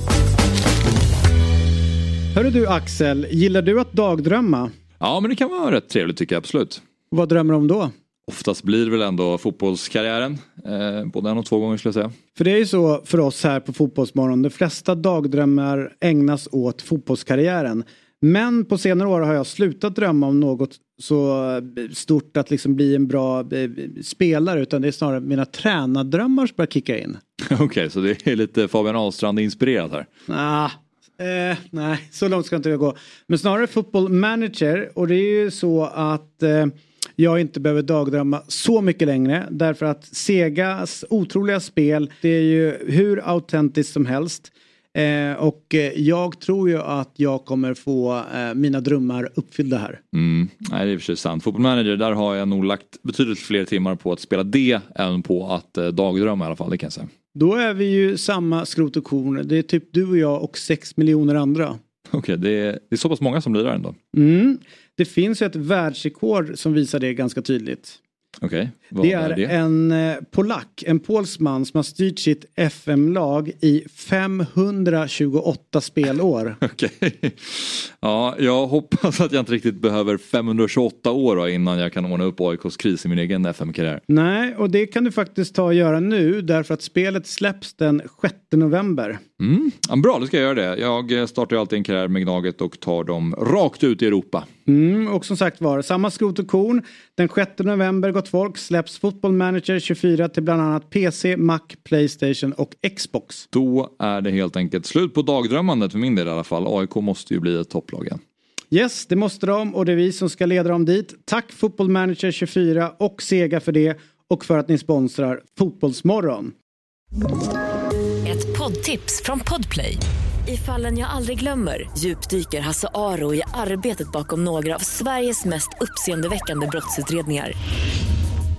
Hörru du Axel, gillar du att dagdrömma? Ja men det kan vara rätt trevligt tycker jag absolut. Vad drömmer du om då? Oftast blir det väl ändå fotbollskarriären. Eh, både en och två gånger skulle jag säga. För det är ju så för oss här på Fotbollsmorgon, de flesta dagdrömmar ägnas åt fotbollskarriären. Men på senare år har jag slutat drömma om något så eh, stort att liksom bli en bra eh, spelare utan det är snarare mina tränardrömmar som börjar kicka in. Okej, så det är lite Fabian Ahlstrand inspirerat här. Ah, eh, nej, så långt ska inte jag gå. Men snarare football manager och det är ju så att eh, jag inte behöver dagdrömma så mycket längre därför att Segas otroliga spel det är ju hur autentiskt som helst. Eh, och eh, jag tror ju att jag kommer få eh, mina drömmar uppfyllda här. Mm. Nej, det är i och för sig sant. Football Manager, där har jag nog lagt betydligt fler timmar på att spela det än på att eh, dagdrömma i alla fall, det kan jag säga. Då är vi ju samma skrot och korn. Det är typ du och jag och sex miljoner andra. Okej, det, är, det är så pass många som blir där ändå. Mm. Det finns ju ett världsrekord som visar det ganska tydligt. Okej, vad Det är det? en eh, polack, en polsman som har styrt sitt FM-lag i 528 spelår. Okej. Ja, jag hoppas att jag inte riktigt behöver 528 år då, innan jag kan ordna upp AIKs kris i min egen FM-karriär. Nej, och det kan du faktiskt ta och göra nu därför att spelet släpps den 6 november. Mm. Ja, bra, då ska jag göra det. Jag eh, startar ju alltid en karriär med Gnaget och tar dem rakt ut i Europa. Mm, och som sagt var, samma skrot och korn. Den 6 november, gott folk, släpps Football Manager 24 till bland annat PC, Mac, Playstation och Xbox. Då är det helt enkelt slut på dagdrömmandet för min del i alla fall. AIK måste ju bli ett topplag igen. Yes, det måste de och det är vi som ska leda dem dit. Tack Football Manager 24 och Sega för det och för att ni sponsrar Fotbollsmorgon. Ett poddtips från Podplay. I fallen jag aldrig glömmer djupdyker Hasse Aro i arbetet bakom några av Sveriges mest uppseendeväckande brottsutredningar.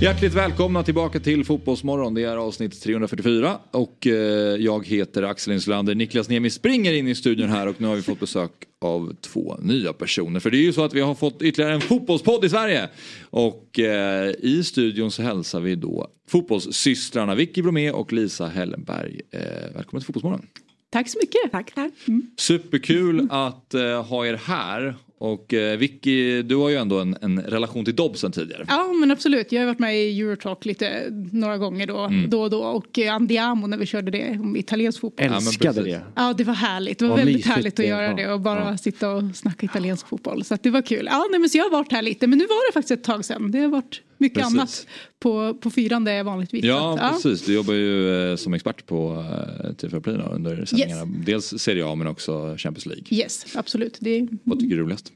Hjärtligt välkomna tillbaka till Fotbollsmorgon. Det är avsnitt 344 och eh, jag heter Axel Insulander. Niklas Niemi springer in i studion här och nu har vi fått besök av två nya personer. För det är ju så att vi har fått ytterligare en fotbollspodd i Sverige. Och eh, i studion så hälsar vi då fotbollssystrarna Vicky Bromé och Lisa Hellenberg. Eh, välkommen till Fotbollsmorgon. Tack så mycket. Tack, tack. Superkul att eh, ha er här. Och eh, Vicky, du har ju ändå en, en relation till Dobson tidigare. Ja men absolut, jag har varit med i Eurotalk lite några gånger då, Mm. då och då och eh, Andiamo när vi körde det om italiensk fotboll. Älskade det. Ja det var härligt, det var Vad väldigt mysigt härligt att göra var. det och bara Ja. sitta och snacka italiensk fotboll. Så att det var kul. Ja nej, men så jag har varit här lite men nu var det faktiskt ett tag sedan. Det har varit mycket Precis. annat på, på fyran där jag vanligtvis. Ja, att, precis. Du jobbar ju eh, som expert på eh, TV4 Play då, under sändningarna. Dels Serie A men också Champions League. Yes, absolut. Det, Vad tycker du är roligast?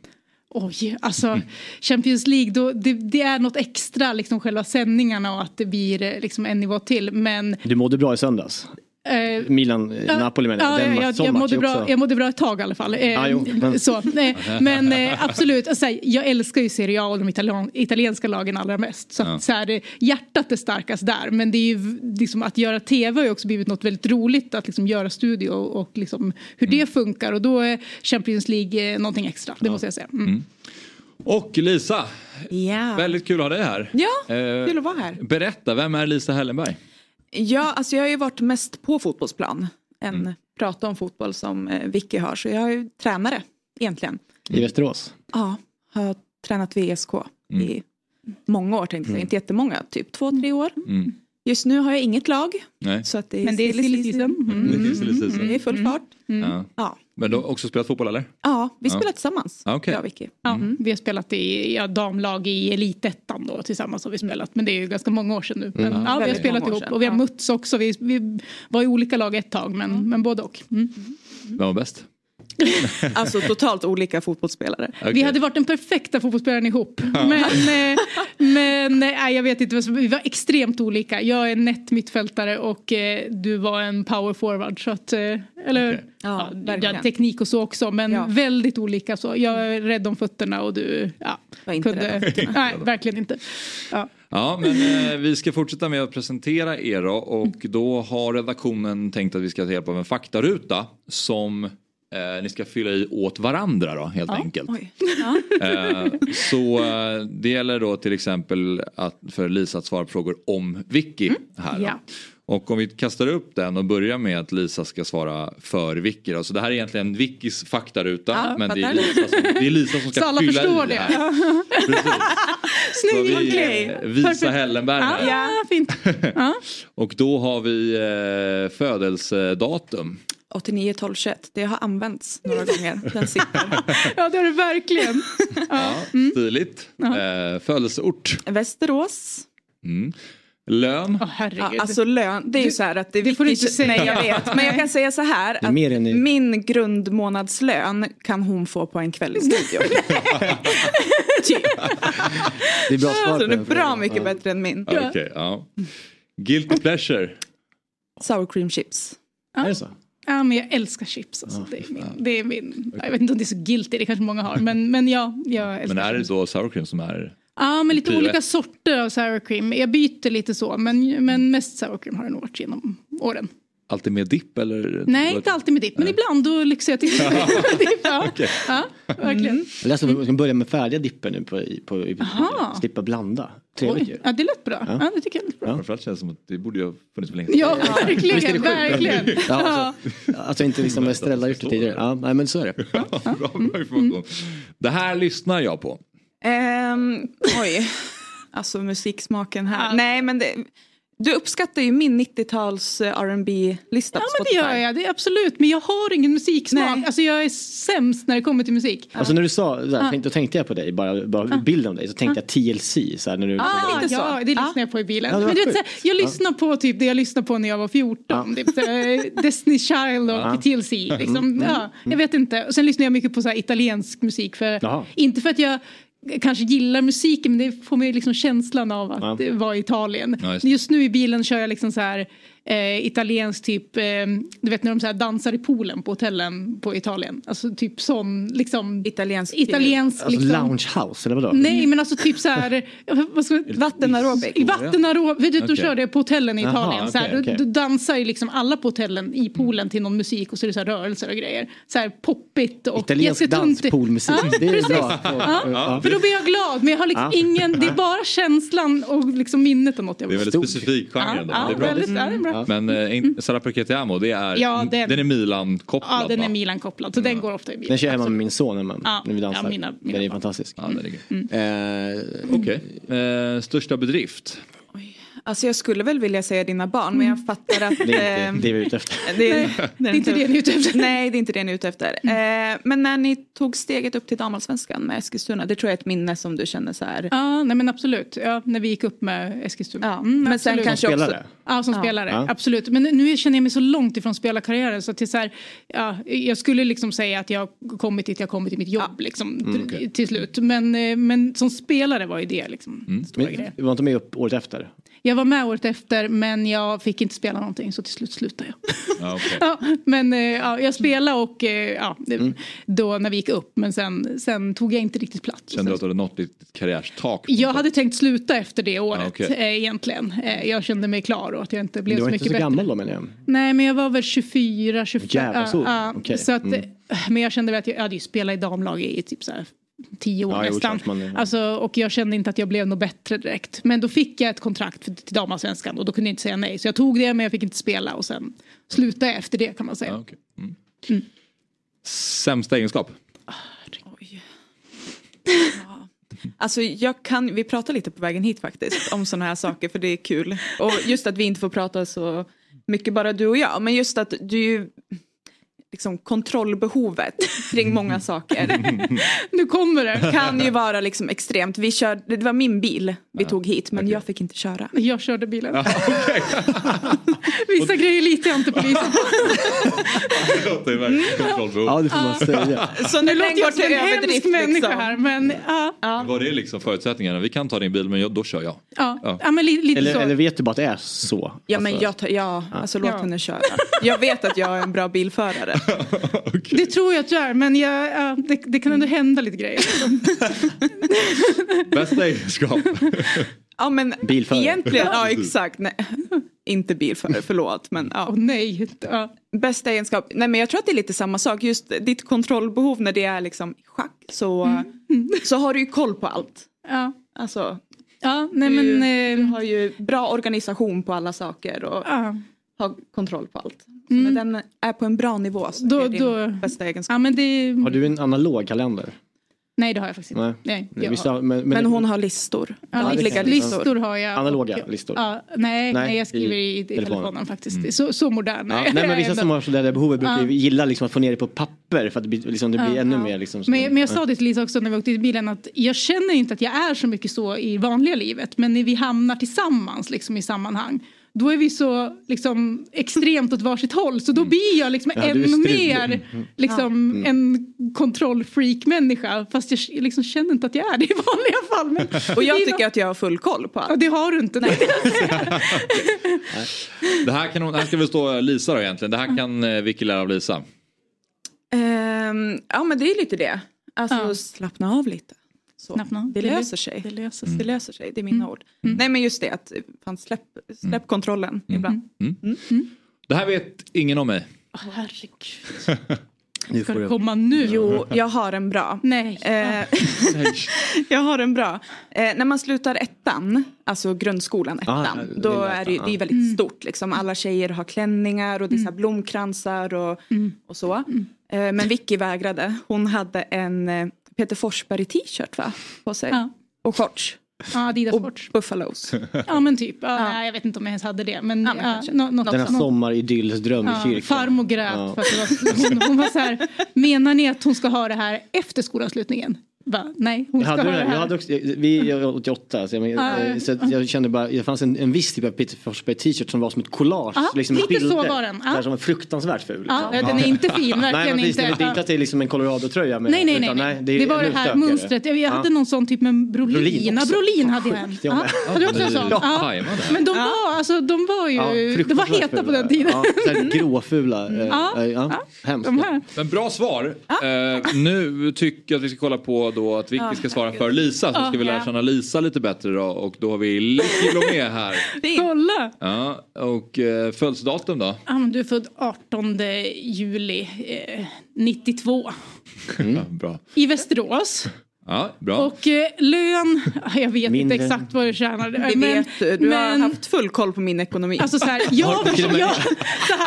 Oj, alltså Champions League, då, det, det är något extra, liksom själva sändningarna och att det blir eh, liksom en nivå till. Men Du mådde bra i söndags. Eh, Milan, Ja, Napoli menar ja, Den ja, jag, jag, mådde bra, jag mådde bra ett tag i alla fall. Eh, Ja, jo, men- Så, nej, men eh, absolut, alltså, jag älskar ju Serie A och de italian, italienska lagen allra mest. Så, Ja. så här, eh, hjärtat är starkast där. Men det är ju liksom, att göra tv har ju också blivit något väldigt roligt att liksom, göra studio och, och liksom, hur det funkar. Och då är Champions League eh, någonting extra, det måste jag säga. Mm. Och Lisa, Ja. väldigt kul att ha dig här. Ja, Eh, kul att vara här. Berätta, vem är Lisa Hellenberg? Ja, alltså jag har ju varit mest på fotbollsplan än Mm. prata om fotboll som eh, Vicky har. Så jag är ju tränare egentligen. I Västerås? Ja, har tränat vid ESK Mm. i många år tänkte jag. Mm. Inte jättemånga, typ två, tre år. Mm. Just nu har jag inget lag. Nej. Så att det är Men det är silly season. Mm. Det är. Det full fart. Ja. Ja. Men du har också spelat fotboll eller? Ja, vi Ja. spelar tillsammans. Ja, okej. Jag och. Ja, Vi har spelat i ja, damlag i elitettan då tillsammans har vi spelat. Men det är ju ganska många år sedan nu. Men, Mm. ja, vi har spelat ihop och vi har ja. mötts också. Vi, vi var i olika lag ett tag men, men både och. Mm. Vem var bäst? Alltså totalt olika fotbollsspelare. Vi hade varit den perfekta fotbollsspelaren ihop. Men, eh, men nej, jag vet inte, vi var extremt olika. Jag är nätt mittfältare och eh, du var en power forward. Så att, eh, eller ja, ja, verkligen. teknik och så också men Ja. väldigt olika. Så. Jag är rädd om fötterna och du ja, Var inte kunde, rädd om fötterna. Nej, verkligen inte. Ja. Ja, men eh, vi ska fortsätta med att presentera er då, och då har redaktionen tänkt att vi ska ta hjälp av en faktaruta som eh, ni ska fylla i åt varandra då helt enkelt. Oj. Eh, så eh, det gäller då till exempel att för Lisa att svara på frågor om Vicky här. Då. Ja. Och om vi kastar upp den och börjar med att Lisa ska svara för Vicky. Då. Så det här är egentligen Vickys faktaruta. Ja, men det är. Lisa som, det är Lisa som ska Så alla fylla förstår i det. här. Så Snyggt! vi Okej. eh, Perfekt. Hellenberg här. Ja, fint. Ja. Och då har vi eh, födelsedatum. 89 12 21. Det har använts några gånger. Den sitter. ja, det är det verkligen. Ja, Stiligt. Eh, födelseort. Västerås. Mm. Lön. Åh, herregud. Ja, alltså lön, det är ju så här att det är det får du inte säga. Nej jag vet, men jag kan säga så här är att min grundmånadslön kan hon få på en kväll i studion. typ. Det är bra svar Så på den är bra mycket Ja. bättre än min. Okej, ja. Guilty pleasure. Sour cream chips. Är det så? Ja, men jag älskar chips. Alltså. Det, är min, det är min, jag vet inte om det är så guilty, det kanske många har. Men, men ja, jag älskar Men är det då sour cream som är... Ja, men lite olika sorter av sour cream. Jag byter lite så, men, men mest sour cream har det nog varit genom åren. Alltid med dipp eller? Nej, inte alltid med dipp, men ibland då lyxar jag till dipp. Ja, ja verkligen. Jag läste att man ska börja med färdiga dipper nu på, på, Aha. slippa blanda. Trevligt ju. Ja, det lät bra. Ja. Ja. det tycker jag lät bra. Framförallt känns det som att det borde ju ha funnits för länge sedan. Ja, verkligen, verkligen. Ja, Ja. alltså, alltså inte liksom Estrella gjort det tidigare. Ja, nej men så är det. Bra, bra information. Det här lyssnar jag på. Ehm, oj, alltså musiksmaken här. Nej men det, du uppskattar ju min 90-tals eh, R&B lista Ja på men det Spotify. gör jag, det är absolut. Men jag har ingen musiksmak. Nej. Alltså jag är sämst när det kommer till musik. Alltså när du sa det där, Ja. tänkte, då tänkte jag på dig, bara, bara bilden av dig, så tänkte jag TLC. Så här, när du, Ah, lite så. ja, det lyssnar jag på i bilen. Ja, men du vet, så jag lyssnar på typ det jag lyssnade på när jag var 14. Typ, så Destiny Child och Ja. TLC. Liksom. Mm, Ja, jag vet inte. Och sen lyssnar jag mycket på så italiensk musik. För, inte för att jag kanske gillar musiken men det får mig liksom känslan av att Ja. det var i Italien. Ja, just just. nu i bilen kör jag liksom så här eh, italiensk typ, eh, du vet när de så här dansar i poolen på hotellen på Italien. Alltså typ sån liksom Italiensk. italiensk alltså liksom. lounge house eller vadå? Nej men alltså typ så här, man, Vattenaerobic. i vattenaerobic, vet du, de Okej. kör det på hotellen i Italien. så här, då, okej. då dansar ju liksom alla på hotellen i poolen till någon musik och så är det så här rörelser och grejer. Så här poppigt och Italiensk danspoolmusik, Ja, det är precis. bra. Ja, Ja. För då blir jag glad men jag har liksom Ja. ingen, det är bara känslan och liksom minnet av något jag Det är vill. väldigt specifik genre. Ja, det är bra. väldigt, ja, det är bra. Men eh, in- Sara Perketiamo, det är, Ja, den- den är Milan-kopplad Ja, den är Milan-kopplad. Så den går ofta i bil. Den kör jag hemma med min son när, man, Ja, när vi dansar. ja, mina- mina den är fantastisk. Ja, är Eh, Okej. Eh, största bedrift? Alltså jag skulle väl vilja säga dina barn men jag fattar att... Det är inte det vi är ute efter. Det, Nej, det är inte det ni är ute efter. Nej, det är inte det ni är ute efter. Eh, men när ni tog steget upp till damallsvenskan med Eskilstuna, det tror jag är ett minne som du känner så här. Ja, nej men absolut. Ja, när vi gick upp med Eskilstuna. Ja, Mm, men sen kanske också... Ja, som Ja. spelare. Ja. Absolut. Men nu känner jag mig så långt ifrån spelarkarriären så att det är så här, ja, jag skulle liksom säga att jag kommit dit jag kommit i mitt jobb liksom, Mm, till, till slut. Men, eh, men som spelare var ju det liksom stora Men, grejer. vi var inte med upp året efter? Jag var med året efter men jag fick inte spela någonting så till slut slutade jag. Ja, okej. Ja, men eh, ja, jag spelade och eh, ja, Mm. då när vi gick upp men sen, sen tog jag inte riktigt plats. Kände du att du hade nått ditt karriärstak? Jag hade tänkt sluta efter det året Ja, eh, egentligen. Jag kände mig klar att jag inte blev Du så var mycket inte så bättre. gammal då menar jag. Nej men jag var väl 24, 25. Jävlar, så. ja, Okej. så att, Mm. Men jag kände väl att jag, jag hade ju spelat i damlag i typ så här tio år Ja, jo, nästan. klart man- alltså, och jag kände inte att jag blev något bättre direkt. Men då fick jag ett kontrakt för, till damallsvenskan och då kunde jag inte säga nej. Så jag tog det men jag fick inte spela och sen slutade jag efter det kan man säga. Ja, okej. mm. Sämsta egenskap? Alltså jag kan, vi pratar lite på vägen hit faktiskt om sådana här saker för det är kul. Och just att vi inte får prata så mycket bara du och jag. Men just att du ju liksom kontrollbehovet kring många saker Nu kommer det. kan ju vara liksom extremt. Vi körde, det var min bil vi tog hit men jag fick inte köra. Jag körde bilen. Vissa grejer litar jag inte på polisen Det låter ju verkligen kontrollbehov. Ja, det får man säga. Så Nu låter jag som en hemsk människa liksom. här men ja. Var det liksom förutsättningarna? Vi kan ta din bil men jag, då kör jag. Ja, Ja. ja. men li, lite Eller, så. eller vet du bara att det är så? Ja men Alltså, jag tar, ja, alltså låt Ja. henne köra. Jag vet att jag är en bra bilförare. Det tror jag att du är men jag, ja, det, det kan ändå hända lite grejer. Bästa egenskap? Ja men Bilförare. egentligen, ja exakt. Nej. Inte bilförare, förlåt. Men ja. Åh nej. Ja. Bästa egenskap, nej men jag tror att det är lite samma sak. Just ditt kontrollbehov när det är liksom schack så, Mm. så har du ju koll på allt. Ja. Alltså, Ja, nej du, men... du Eh, har ju bra organisation på alla saker och ja. Har kontroll på allt. Så när den är på en bra nivå så Mm. Då- är det din då- bästa egenskap. ja, men det... Har du en analog kalender? Nej, det har jag faktiskt inte. Nej. Nej, Nej, jag- vissa, men, men, Men hon har listor. Ja, Dagliga list, listor. listor har jag. Analoga och- listor? Ja, nej, Nej, nej, jag skriver i i, telefonen. telefonen, faktiskt. Så, så modern Ja, nej, men vissa som har sådär behovet brukar Ja. gilla liksom att få ner det på papper för att det blir, liksom, det blir Ja, ännu ja. mer liksom, som- Men, men jag sa det till Lisa också när vi åkte i bilen att jag känner inte att jag är så mycket så i vanliga livet. Men när vi hamnar tillsammans liksom, i sammanhang. Då är vi så liksom, extremt åt varsitt håll. Så då blir jag liksom Ja, ännu mer Mm. liksom, Mm. en kontrollfreak-människa. Fast jag liksom känner inte att jag är det i vanliga fall. Men Och jag tycker att jag har full koll på Ja, allt. det har du inte. Nej. Det här, kan här ska väl stå Lisa då egentligen. Det här kan eh, Vicky lära av Lisa. Ehm, ja men det är lite det. Alltså Ja. slappna av lite. Så. Det Det löser lö- sig. det löser Det sig. löser sig, det är mina ord. Nej men just det att fan, släpp, släpp kontrollen ibland. Det här vet ingen om mig. Åh, herregud. Nu Ska får det du- komma nu? Jo, jag har en bra. Nej. Eh, jag har en bra. Eh, när man slutar ettan, alltså grundskolan ettan, Ah, det är då ettan, är det, ju- det är ja. väldigt stort. Liksom. Alla tjejer har klänningar och det är så här blomkransar och, och så. Eh, men Vicky vägrade. Hon hade en eh, Peter Forsberg t-shirt va? på sig. Ja. Och shorts. Ja, Adidas Och Sports. buffalos. Ja men typ. Ja, Nej, jag vet inte om jag ens hade det. Men, Ja, men ja, kanske. nå- något, Den här något- sommaridyllsdröm i kyrkan. farmor grät Ja. för att det var, hon, hon var så här, menar ni att hon ska ha det här efter skolavslutningen? Va? Nej, hon Jag ska hade, ha det, det jag här. hade också, vi jag var 88 så, jag, Ja, eh, så jag kände bara, det fanns en, en viss typ av Peter Forsberg t-shirt som var som ett collage. Ja, liksom lite så bilder, var den. Där som var fruktansvärt ful. Ja, den är inte fin, Nej, verkligen precis, inte. Det, det är inte att det är liksom en Colorado-tröja. Nej, nej, nej. utan, nej. det, är Det var det här mönstret. Jag, jag hade Ja. någon sån typ med Brolin. Brolin ja, också. Brolin hade jag en. Ja. Hade du också en sån? Ja. Men de var, alltså, de var ju, Ja, de var heta på den tiden. Ja, så här gråfula. eh, Ja, eh, ja, hemska. Här. Men bra svar. Nu tycker jag att vi ska kolla på då att Vicky ska svara för Lisa. Så ska vi lära känna Lisa lite bättre då. Och då har vi Licky Blomé här. Kolla! Ja, och eh, födelsedatum då? Ja, men du är född 18 juli eh, 92. Ja, bra. I Västerås. Ja, bra. Och eh, lön, jag vet Mindre. inte exakt vad du tjänar. Det vet du, du har haft full koll på min ekonomi. Alltså så här, jag, jag,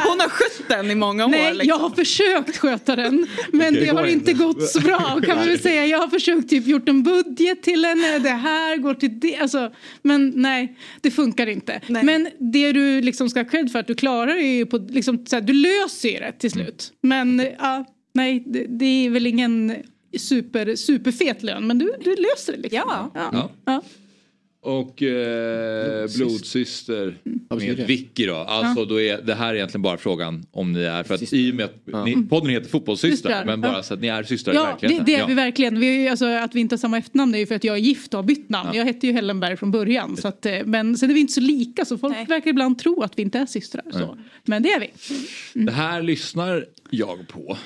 Hon har skött den i många år. Nej, liksom. jag har försökt sköta den. Men Okej, det har inte gått så bra kan man väl säga. Jag har försökt typ gjort en budget till henne. Det här går till det. Alltså, men nej, det funkar inte. Men det du liksom ska ha cred för att du klarar är ju på, liksom, så här, du löser ju det till slut. Men ja, nej, det, det är väl ingen super, superfet lön. Men du, du löser det liksom. Ja. Ja. Ja. Och eh, blodsyster med Vicky då. Alltså Ja. då är det här är egentligen bara frågan om ni är, för att i och med att ni, podden heter fotbollssystrar, Systrar, men bara ja. så att ni är systrar i Ja, det, verkligheten. det är Ja. vi verkligen. Vi är, alltså, att vi inte har samma efternamn är ju för att jag är gift och har bytt namn. Jag hette ju Hellenberg från början. Så att, eh, men sen är vi inte så lika så folk verkar ibland tro att vi inte är systrar. Så. Men det är vi. Det här lyssnar jag på.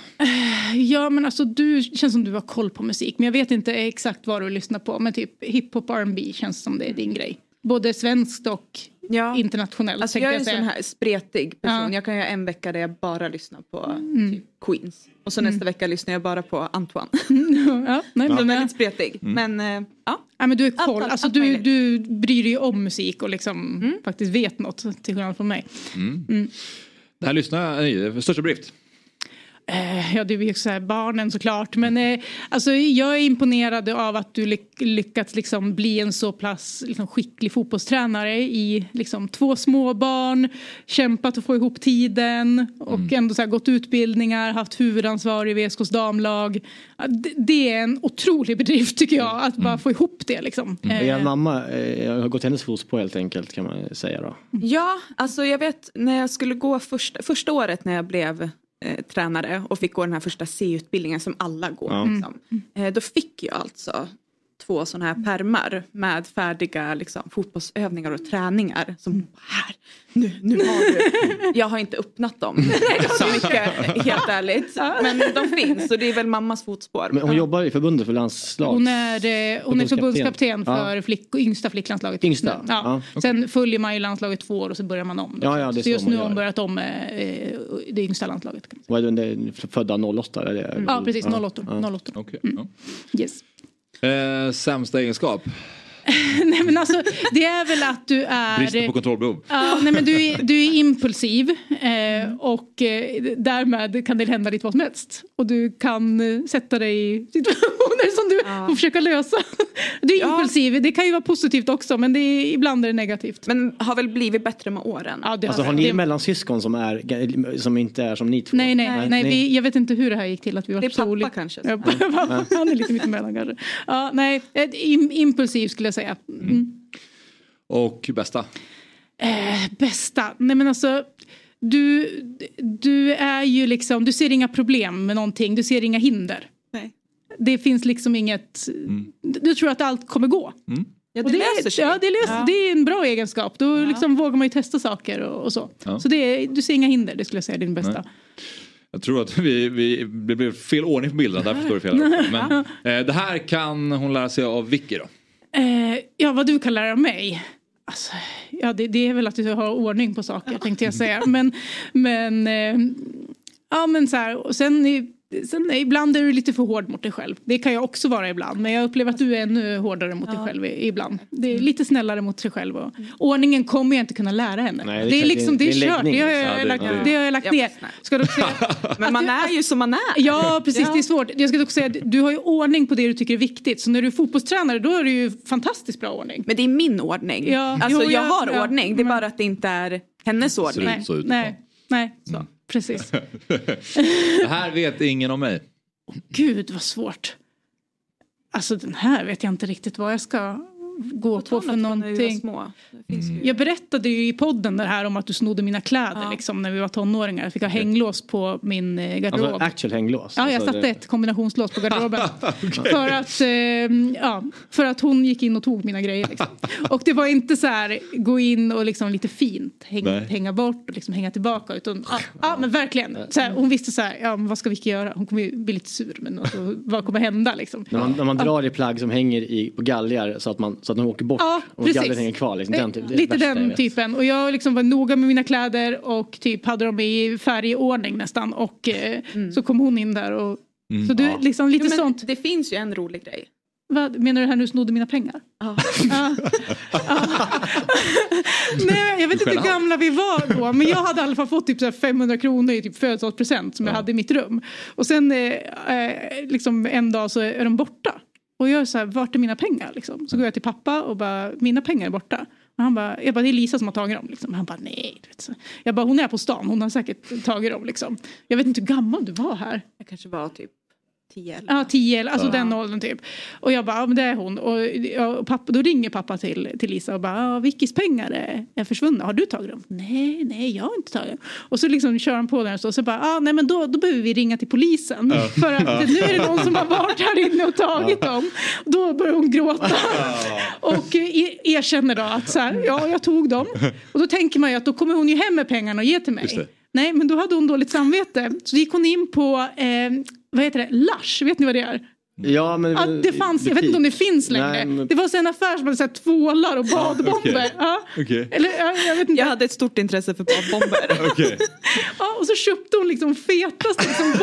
Ja men alltså du känns som du har koll på musik. Men jag vet inte exakt vad du lyssnar på. Men typ hiphop R&B känns som det är din grej. Både svenskt och internationellt. Alltså jag är en säga. sån här spretig person. Ja. Jag kan göra en vecka där jag bara lyssnar på Mm. typ Queens. Och så nästa vecka lyssnar jag bara på Antoine. ja, nej, Den men, är väldigt spretig. Mm. Men eh, ja. Ja, men du är koll. allt- alltså, allt du, du bryr dig ju om musik och liksom faktiskt vet något till skillnad från mig. Mm. Mm. Det här lyssnar jag. Största bedrift? Eh, Ja, det är ju så här barnen såklart. Men eh, alltså, jag är imponerad av att du ly- lyckats liksom bli en så pass liksom, skicklig fotbollstränare i liksom, två små barn, kämpat att få ihop tiden och ändå så här, gått utbildningar, haft huvudansvar i VSKs damlag. Det, det är en otrolig bedrift tycker jag, att bara få ihop det. Liksom. Och Eh, Er mamma eh, har gått hennes fotspår helt enkelt kan man säga då. Ja, alltså jag vet när jag skulle gå första, första året när jag blev eh, tränare och fick gå den här första C-utbildningen som alla går. Ja. Liksom. Eh, då fick jag alltså två sådana här permar med färdiga liksom, fotbollsövningar och träningar. Som här, nu, nu har du. Jag har inte öppnat dem så mycket, helt ärligt. Men de finns och det är väl mammas fotspår. Men hon jobbar i förbundet för landslag. Hon är, eh, hon är Förbundskapten. för Ja. flick, yngsta flicklandslaget. Yngsta? Ja. Ja. Sen följer man ju landslaget två år och så börjar man om. Ja, ja, det så så just nu har hon börjat om eh, det yngsta landslaget. Vad är det, födda 08? Eller? Ja precis, 08. Ja. 08. Okay. Yes. Eh, sämsta egenskap? nej men alltså det är väl att du är... Bristen på kontrollbehov. Ja, nej men du är, du är impulsiv eh, och eh, därmed kan det hända lite vad som helst. Och du kan eh, sätta dig i situationer som du får försöka lösa. Du är impulsiv, det kan ju vara positivt också men det är, ibland är det negativt. Men har väl blivit bättre med åren. Ja, det Alltså har det- ni mellansyskon som, är, som inte är som ni två? Nej, nej, nej, ni- vi, jag vet inte hur det här gick till att vi var Det är så pappa olika. kanske. Ja, han är lite mittemellan kanske. Ja, nej, im, impulsiv skulle jag säga. Mm. Och bästa? Eh, bästa? Nej men alltså. Du, du är ju liksom, du ser inga problem med någonting, du ser inga hinder. Nej. Det finns liksom inget, du tror att allt kommer gå. Ja, Och det, är- löser sig. Ja, det, löser, Ja. det är en bra egenskap. Då liksom vågar man ju testa saker och, och så. Ja. Så det är, du ser inga hinder, det skulle jag säga är din bästa. Nej. Jag tror att vi, vi, det blev fel ordning på bilderna, därför står det fel. Men, eh, det här kan hon lära sig av Vicky då? Eh, ja, vad du kan lära mig? Alltså, ja, det, det är väl att du har ordning på saker tänkte jag säga. Men, men, eh, ja, men så här, och sen, sen ibland är du lite för hård mot dig själv. Det kan jag också vara ibland. Men jag upplever att du är ännu hårdare mot dig själv ibland. Det är lite snällare mot sig själv. Och, ordningen kommer jag inte kunna lära henne. Nej, det, det är liksom, det är kört. Det har jag, Ja, det- lagt, ja. det har jag lagt Ja, ner. Ska du också säga, Men man är ju som man är. Ja, precis. Ja. Det är svårt. Jag ska också säga, att du har ju ordning på det du tycker är viktigt. Så när du är fotbollstränare då är det ju fantastiskt bra ordning. Men det är min ordning. Ja, Alltså jo, jag ja, har ja. ordning, det är bara att det inte är hennes ordning. Nej, så ut. nej, nej. Precis. Det här vet ingen om mig. Gud vad svårt. Alltså den här vet jag inte riktigt vad jag ska gå på för någonting. Små. Jag berättade ju i podden det här om att du snodde mina kläder liksom, när vi var tonåringar. Jag fick ha hänglås på min eh, garderob. Alltså actual hänglås? Ja, jag Alltså, satte det- ett kombinationslås på garderoben. för, att, eh, ja, för att hon gick in och tog mina grejer. Liksom. Och det var inte så här gå in och liksom lite fint häng, hänga bort och liksom hänga tillbaka. Utan, ja, ja men verkligen. Så här, hon visste så här, ja, men vad ska Vicky göra? Hon kommer ju bli lite sur men alltså, vad kommer hända liksom? När man, när man drar i plagg som hänger i, på galgar så att, man, så att de åker bort Ja, och gallret hänger kvar. Liksom, den typ, Lite den typen. Och jag liksom var noga med mina kläder och typ hade dem i färgordning nästan. Och eh, så kom hon in där och Mm. så du, Ja. liksom lite Jo, men sånt. Det finns ju en rolig grej. Vad, menar du här nu snodde mina pengar? Ja. Nej, jag vet inte hur gamla vi var då men jag hade i alla fall fått typ så här 500 kronor i typ födelsedagspresent som jag hade i mitt rum. Och sen eh, eh, liksom en dag så är de borta. Och jag är så här, vart är mina pengar? Liksom. Så går jag till pappa och bara, mina pengar är borta. Och han bara, jag bara, det är Lisa som har tagit dem. Liksom. Han bara, nej. Du vet. så. Jag bara, hon är på stan, hon har säkert tagit dem. Liksom. Jag vet inte hur gammal du var här. Jag kanske var typ 10 Ja, tio, eller- alltså Ja. den åldern typ. Och jag bara, ja men det är hon. Och, och pappa, då ringer pappa till, till Lisa och bara, ja, Vickis pengar är, är försvunna. Har du tagit dem? Nej, nej, jag har inte tagit dem. Och så liksom kör han på den och så, bara, ja nej men då, då behöver vi ringa till polisen. Ja. För att Ja. nu är det någon som har varit här inne och tagit dem. Då börjar hon gråta. Och er- erkänner då att så här, ja jag tog dem. Och då tänker man ju att då kommer hon ju hem med pengarna och ger till Just mig. Nej men då hade hon dåligt samvete. Så gick hon in på, eh, vad heter det, Lush, vet ni vad det är? Ja, men, Ja, det fanns, jag vet inte om det finns längre. Nej, men- Det var så en affär som hade så här tvålar och badbomber. okej. Ja. Okej. Eller, ja, jag, vet inte. jag hade ett stort intresse för badbomber. Ja, och så köpte hon liksom fetaste liksom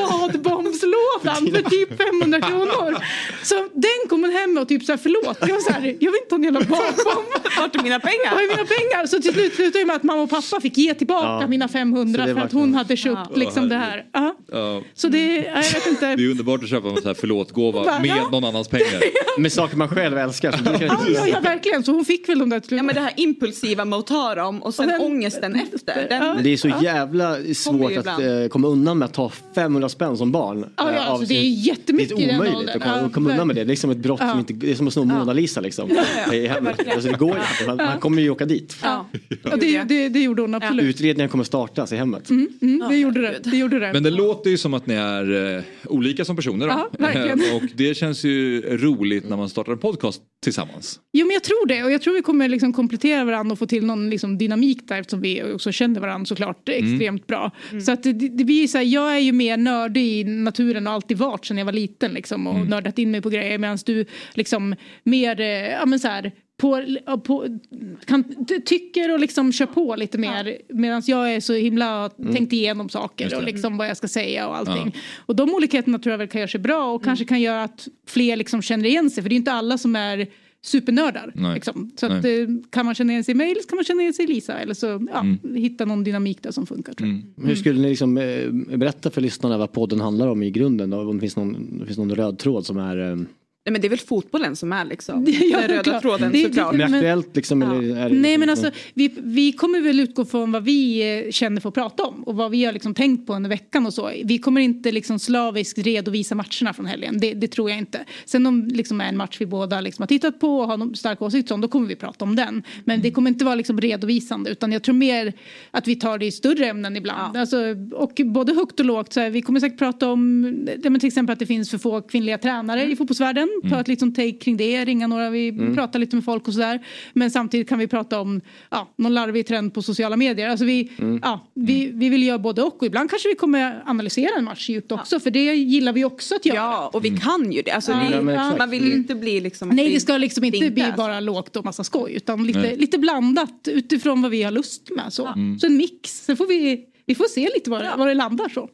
badbombslådan för typ 500 kronor. Så den kom hon hem med och typ så här, förlåt, jag var så här, jag vill inte ha en jävla badbomb. Vart är mina pengar? Var är mina pengar? Så till slut slutade det med att mamma och pappa fick ge tillbaka Ja. mina 500 Så det för att hon hade köpt Ja. liksom det här. Ja. Ja. Så det, ja, jag vet inte. Det är underbart att köpa en sån här förlåt-gåva Bara, med ja. någon annans pengar. Med saker man själv älskar. Så du kan Ja, ja, ja, verkligen. Så hon fick väl de där till. Ja men det här impulsiva med att ta dem och sen ångesten efter. Den, det är så jävla svårt att eh, komma undan med att ta 500 spänn som barn. Ja, eh, ja, av alltså, det är jättemycket Det är den omöjligt att komma, Ja, komma undan med det. Det är som ett brott Ja. som inte, det är som att sno Mona Lisa liksom. Hemmet. Alltså, det går inte. Man, man kommer ju åka dit. Ja, ja det, det, det gjorde hon absolut. Utredningen kommer startas i hemmet. Mm, mm, det, gjorde det. det gjorde det. Men det låter ju som att ni är eh, olika som personer. Då. Ja, verkligen. Eh, och det känns ju roligt när man startar en podcast tillsammans. Jo men jag tror det och jag tror vi kommer liksom komplettera varandra och få till någon liksom dynamik där eftersom vi också känner varandra såklart Mm. extremt bra. Så att det, det blir så här, jag är ju mer nördig i naturen och alltid varit sedan jag var liten liksom och Mm. nördat in mig på grejer medan du liksom mer, eh, ja men så här på, på, kan, ty- tycker och liksom kör på lite mer medan jag är så himla Mm. tänkt igenom saker och liksom vad jag ska säga och allting. Ja. Och de olikheterna tror jag väl kan göra sig bra och kanske kan göra att fler liksom känner igen sig för det är inte alla som är supernördar. Nej. Liksom. Så att, eh, kan man känna igen sig i mig eller så kan man känna igen sig i Lisa eller så ja, Mm. hitta någon dynamik där som funkar. Tror jag. Hur skulle ni liksom, eh, berätta för lyssnarna vad podden handlar om i grunden? Då? Om det finns någon, det finns någon röd tråd som är... Eh, Nej men det är väl fotbollen som är liksom Ja, den röda tråden Det- såklart. det- men- aktuellt liksom? Eller är det Nej men alltså vi, vi kommer väl utgå från vad vi eh, känner för att prata om och vad vi har liksom tänkt på under veckan och så. Vi kommer inte liksom slaviskt redovisa matcherna från helgen, det, det tror jag inte. Sen om liksom är en match vi båda liksom har tittat på och har någon stark åsikt om, då kommer vi prata om den. Men det kommer inte vara liksom redovisande utan jag tror mer att vi tar det i större ämnen ibland. Alltså, och både högt och lågt, så här, vi kommer säkert prata om ja, men till exempel att det finns för få kvinnliga tränare i fotbollsvärlden. Ta Mm. ett liksom take kring det, ringa några, vi Mm. pratar lite med folk och sådär. Men samtidigt kan vi prata om ja, någon larvig trend på sociala medier. Alltså vi, Mm. ja, vi, vi vill göra både och och ibland kanske vi kommer analysera en match djupt också för det gillar vi också att göra. Ja och vi kan ju det. Alltså, Ja, det ja, man vill ju inte bli liksom... Nej vi det ska liksom inte bli bara lågt och massa skoj utan lite, Nej. lite blandat utifrån vad vi har lust med. Så, Mm. så en mix. Sen får vi, vi får se lite var, det- var det landar så.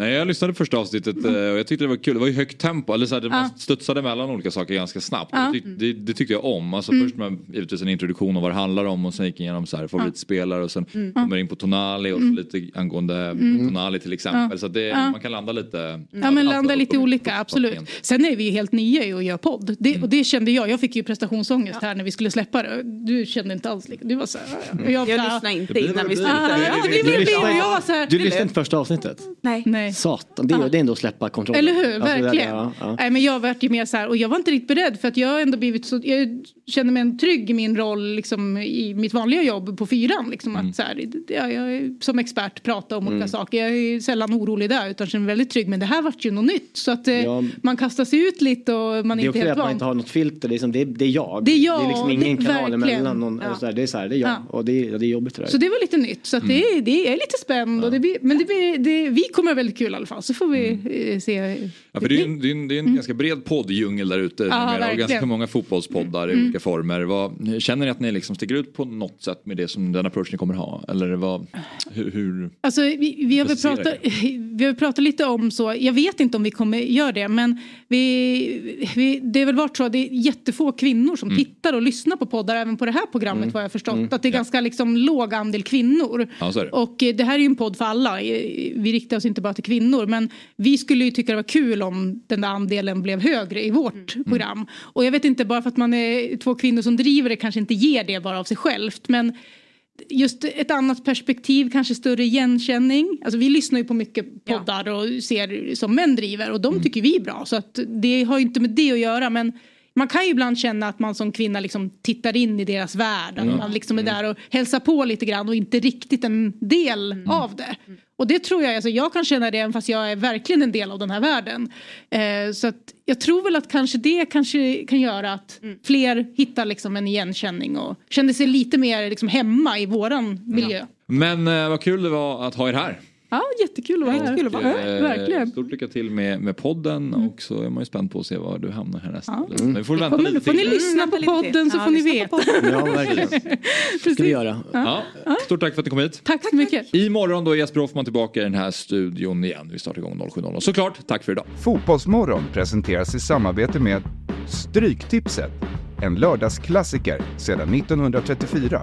Nej, jag lyssnade på första avsnittet eh, och jag tyckte det var kul. Det var ju högt tempo. Eller så här, det- man Ja. studsade mellan olika saker ganska snabbt. Ja. Det, tyck- det, det tyckte jag om. Alltså Mm. Först med givetvis en introduktion om vad det handlar om och sen gick jag igenom så här, favoritspelare och sen Mm. kommer jag in på Tonali och så Mm. lite angående Mm. Tonali till exempel. Ja. Så att det, Ja. man kan landa lite. Ja men landa lite olika, absolut. Sen är vi ju helt nya i att göra podd. Det, Mm. Och det kände jag, jag fick ju prestationsångest här när vi skulle släppa det. Du kände inte alls lika, du var så här, ja, ja. Jag här- lyssnade inte innan vi slutade. Du lyssnade- jag inte första avsnittet? Nej. Nej. Satan, det, är- det är ändå att släppa kontrollen. Eller hur, Alltså, det där- verkligen. ja, ja. Nej, men jag vart ju mer så här, och jag var inte riktigt beredd för att jag ändå blivit så, jag känner mig en trygg i min roll liksom, i mitt vanliga jobb på fyran. Liksom, att, så här, ja, jag är som expert prata om olika Mm. saker. Jag är sällan orolig där utan känner mig väldigt trygg. Men det här vart ju något nytt. Så att eh, Ja. man kastar sig ut lite och man är är inte också det helt att man van. inte har något filter, det är, liksom, det är, det är jag. Det är jag, Det är liksom ingen det- kanal verkligen. emellan. Någon, Ja. så här, det är så här, det är jag. Ja. Och det är, det är jobbigt det. Så det var lite nytt. Så att Mm. det, är, det är lite spännande. Och det men det det, vi kommer väldigt kul i alla fall. Så får vi Mm. eh, se. Ja, för det är ju en, det är en, det är en ganska bred poddjungel där ute. numera, och Mm. ganska många fotbollspoddar i Mm. olika former. Vad, känner ni att ni liksom sticker ut på något sätt med det som den approach ni kommer ha? Eller vad? Hur, hur Alltså, vi, vi, har väl pratat, vi har pratat lite om så, jag vet inte om vi kommer göra det men vi, vi, det har väl varit så att det är jättefå kvinnor som Mm. tittar och lyssnar på poddar även på det här programmet Mm. vad jag förstått. Mm. Att det är Ja. ganska liksom låg andel kvinnor. Ja, så är det. Och eh, det här är ju en podd för alla. Eh, Vi riktar oss inte bara till kvinnor men vi skulle ju tycka det var kul om den där andelen blev högre i vårt Mm. program. Och jag vet inte bara för att man är två kvinnor som driver det kanske inte ger det bara av sig självt men just ett annat perspektiv, kanske större igenkänning. Alltså vi lyssnar ju på mycket poddar och ser som män driver och de tycker vi är bra. Så att det har ju inte med det att göra men man kan ju ibland känna att man som kvinna liksom tittar in i deras värld. Att Mm. man liksom är där och hälsar på lite grann och inte riktigt en del Mm. av det. Och det tror jag, alltså jag kan känna det även fast jag är verkligen en del av den här världen. Eh, så att jag tror väl att kanske det kanske kan göra att fler hittar liksom en igenkänning och känner sig lite mer liksom hemma i våran miljö. Men eh, vad kul det var att ha er här. Ja, jättekul att vara här. Och, eh, Verkligen. Stort lycka till med, med podden och så är man ju spänd på att se var du hamnar härnäst. Ja. Men vi får vänta kommer, lite får ni lyssna på podden så får ni veta. Ja, verkligen. ska vi göra. Ja. Stort tack för att du kom hit. Tack så mycket. Imorgon då är Jesper Hoffman tillbaka i den här studion igen. Vi startar igång 07.00. Såklart, tack för idag. Fotbollsmorgon presenteras i samarbete med Stryktipset, en lördagsklassiker sedan 1934.